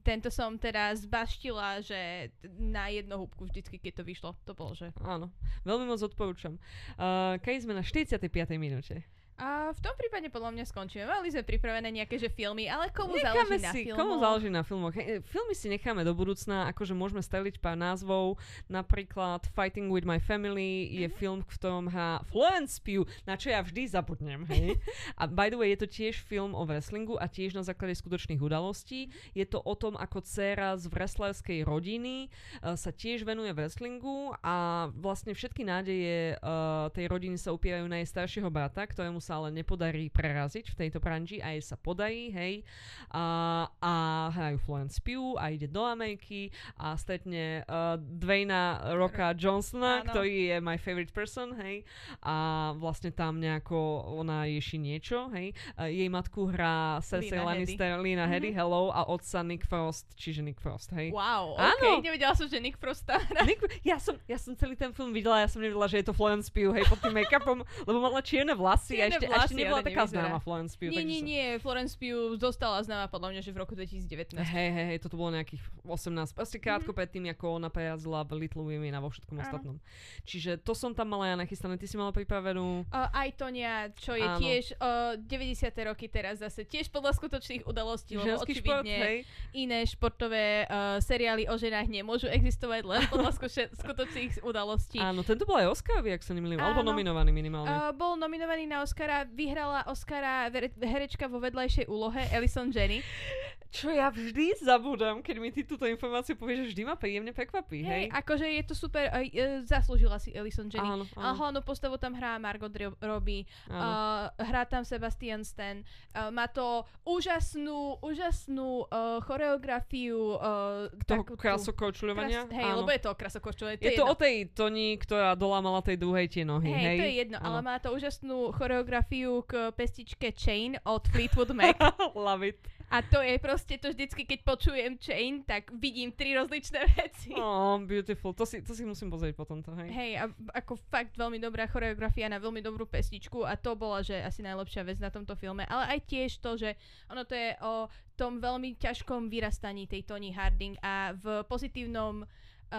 Tento som teda zbaštila, že na jedno húbku vždycky, keď to vyšlo, to bolo, že... Áno, veľmi moc odporúčam. Uh, keď sme na 45. minúte. A v tom prípade podľa mňa skončíme. Mali sme pripravené nejaké že filmy, ale komu necháme záleží si, na filmoch? Komu záleží na filmoch? Filmy si necháme do budúcna, akože môžeme steliť pár názvov. Napríklad Fighting with my family je mm-hmm. film, v ktorom hrá Florence Pugh, na čo ja vždy zabudnem. Hej? a by the way, je to tiež film o wrestlingu a tiež na základe skutočných udalostí. Je to o tom, ako dcéra z wrestlerskej rodiny uh, sa tiež venuje wrestlingu a vlastne všetky nádeje uh, tej rodiny sa upierajú na jej staršieho brata, ktorému sa ale nepodarí preraziť v tejto branži a jej sa podarí, hej. A, a hrajú Florence Pugh a ide do Ameriky a stretne uh, Dwayna Rocka Johnsona, Áno. ktorý je my favorite person, hej. A vlastne tam nejako ona ješi niečo, hej. A jej matku hrá Cersei Lannister, Lina mm-hmm. Hedy, hello, a otca Nick Frost, čiže Nick Frost, hej. Wow, Áno. okay, nevedela som, že Nick Frost Nick, ja, som, ja som celý ten film videla, ja som nevedela, že je to Florence Pugh, hej, pod tým make-upom, lebo mala čierne vlasy čierne ešte, ešte nebola taká známa Florence Pugh. Nie, nie, nie, Florence Pugh zostala známa podľa mňa, že v roku 2019. Hej, hej, hej, toto bolo nejakých 18, proste krátko mm-hmm. predtým, ako ona prejazdila v Little Women a vo všetkom Áno. ostatnom. Čiže to som tam mala ja nachystané, ty si mala pripravenú? Uh, aj Tonia, čo je Áno. tiež uh, 90. roky teraz zase, tiež podľa skutočných udalostí, lebo očividne šport, hej. iné športové uh, seriály o ženách nemôžu existovať len podľa skutočných udalostí. Áno, tento bol aj Oscarový, ak sa nemýlim, alebo nominovaný minimálne. Uh, bol nominovaný na Oscara, vyhrala Oscara herečka vo vedľajšej úlohe Alison Jenny. Čo ja vždy zabudám, keď mi ty túto informáciu povieš, že vždy ma príjemne prekvapí, hej? hej? akože je to super, uh, zaslúžila si Alison Jenny. Áno, áno. A hlavnú postavu tam hrá Margot Robbie, uh, hrá tam Sebastian Stan. Uh, má to úžasnú, úžasnú uh, choreografiu. Uh, Toho krasokorčuľovania? Hej, áno. lebo je to krasokorčuľovanie. Je, je to o tej Toni, ktorá dolámala tej druhej tie nohy, hej? Hej, to je jedno, áno. ale má to úžasnú choreografiu k pestičke Chain od Fleetwood Mac. Love it. A to je proste to vždycky, keď počujem Chain, tak vidím tri rozličné veci. Oh, beautiful. To si, to si musím pozrieť potom. To, hej. hej, a ako fakt veľmi dobrá choreografia na veľmi dobrú pesničku a to bola, že asi najlepšia vec na tomto filme. Ale aj tiež to, že ono to je o tom veľmi ťažkom vyrastaní tej Tony Harding a v pozitívnom uh,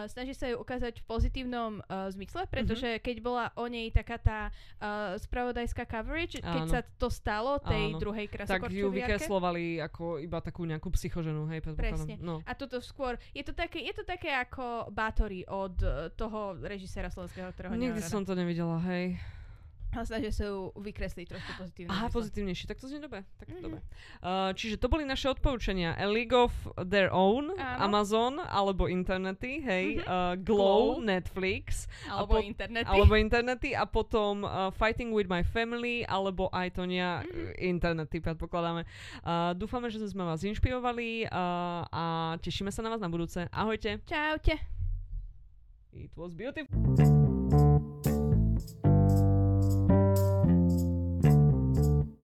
snaží sa ju ukázať v pozitívnom uh, zmysle, pretože mm-hmm. keď bola o nej taká tá uh, spravodajská coverage, Áno. keď sa to stalo tej Áno. druhej krasokorčoviarke. Tak ju vykreslovali ako iba takú nejakú psychoženu, hej, Presne. No. A toto skôr, je to také, je to také ako Bátory od uh, toho režisera slovenského, ktorého Nikdy som to nevidela, hej. A snažia sa ju vykresliť trošku pozitívne. Aha, pozitívnejšie, tak to znie dobre. Tak mm-hmm. dobre. Uh, čiže to boli naše odporúčania. A League of Their Own, Áno. Amazon, alebo internety, hej, mm-hmm. uh, Glow, Glow, Netflix. Alebo po- internety. Alebo internety a potom uh, Fighting with my family, alebo aj Tonia mm-hmm. internety, predpokladáme. Uh, dúfame, že sme vás inšpirovali uh, a tešíme sa na vás na budúce. Ahojte. Čaute. It was beautiful.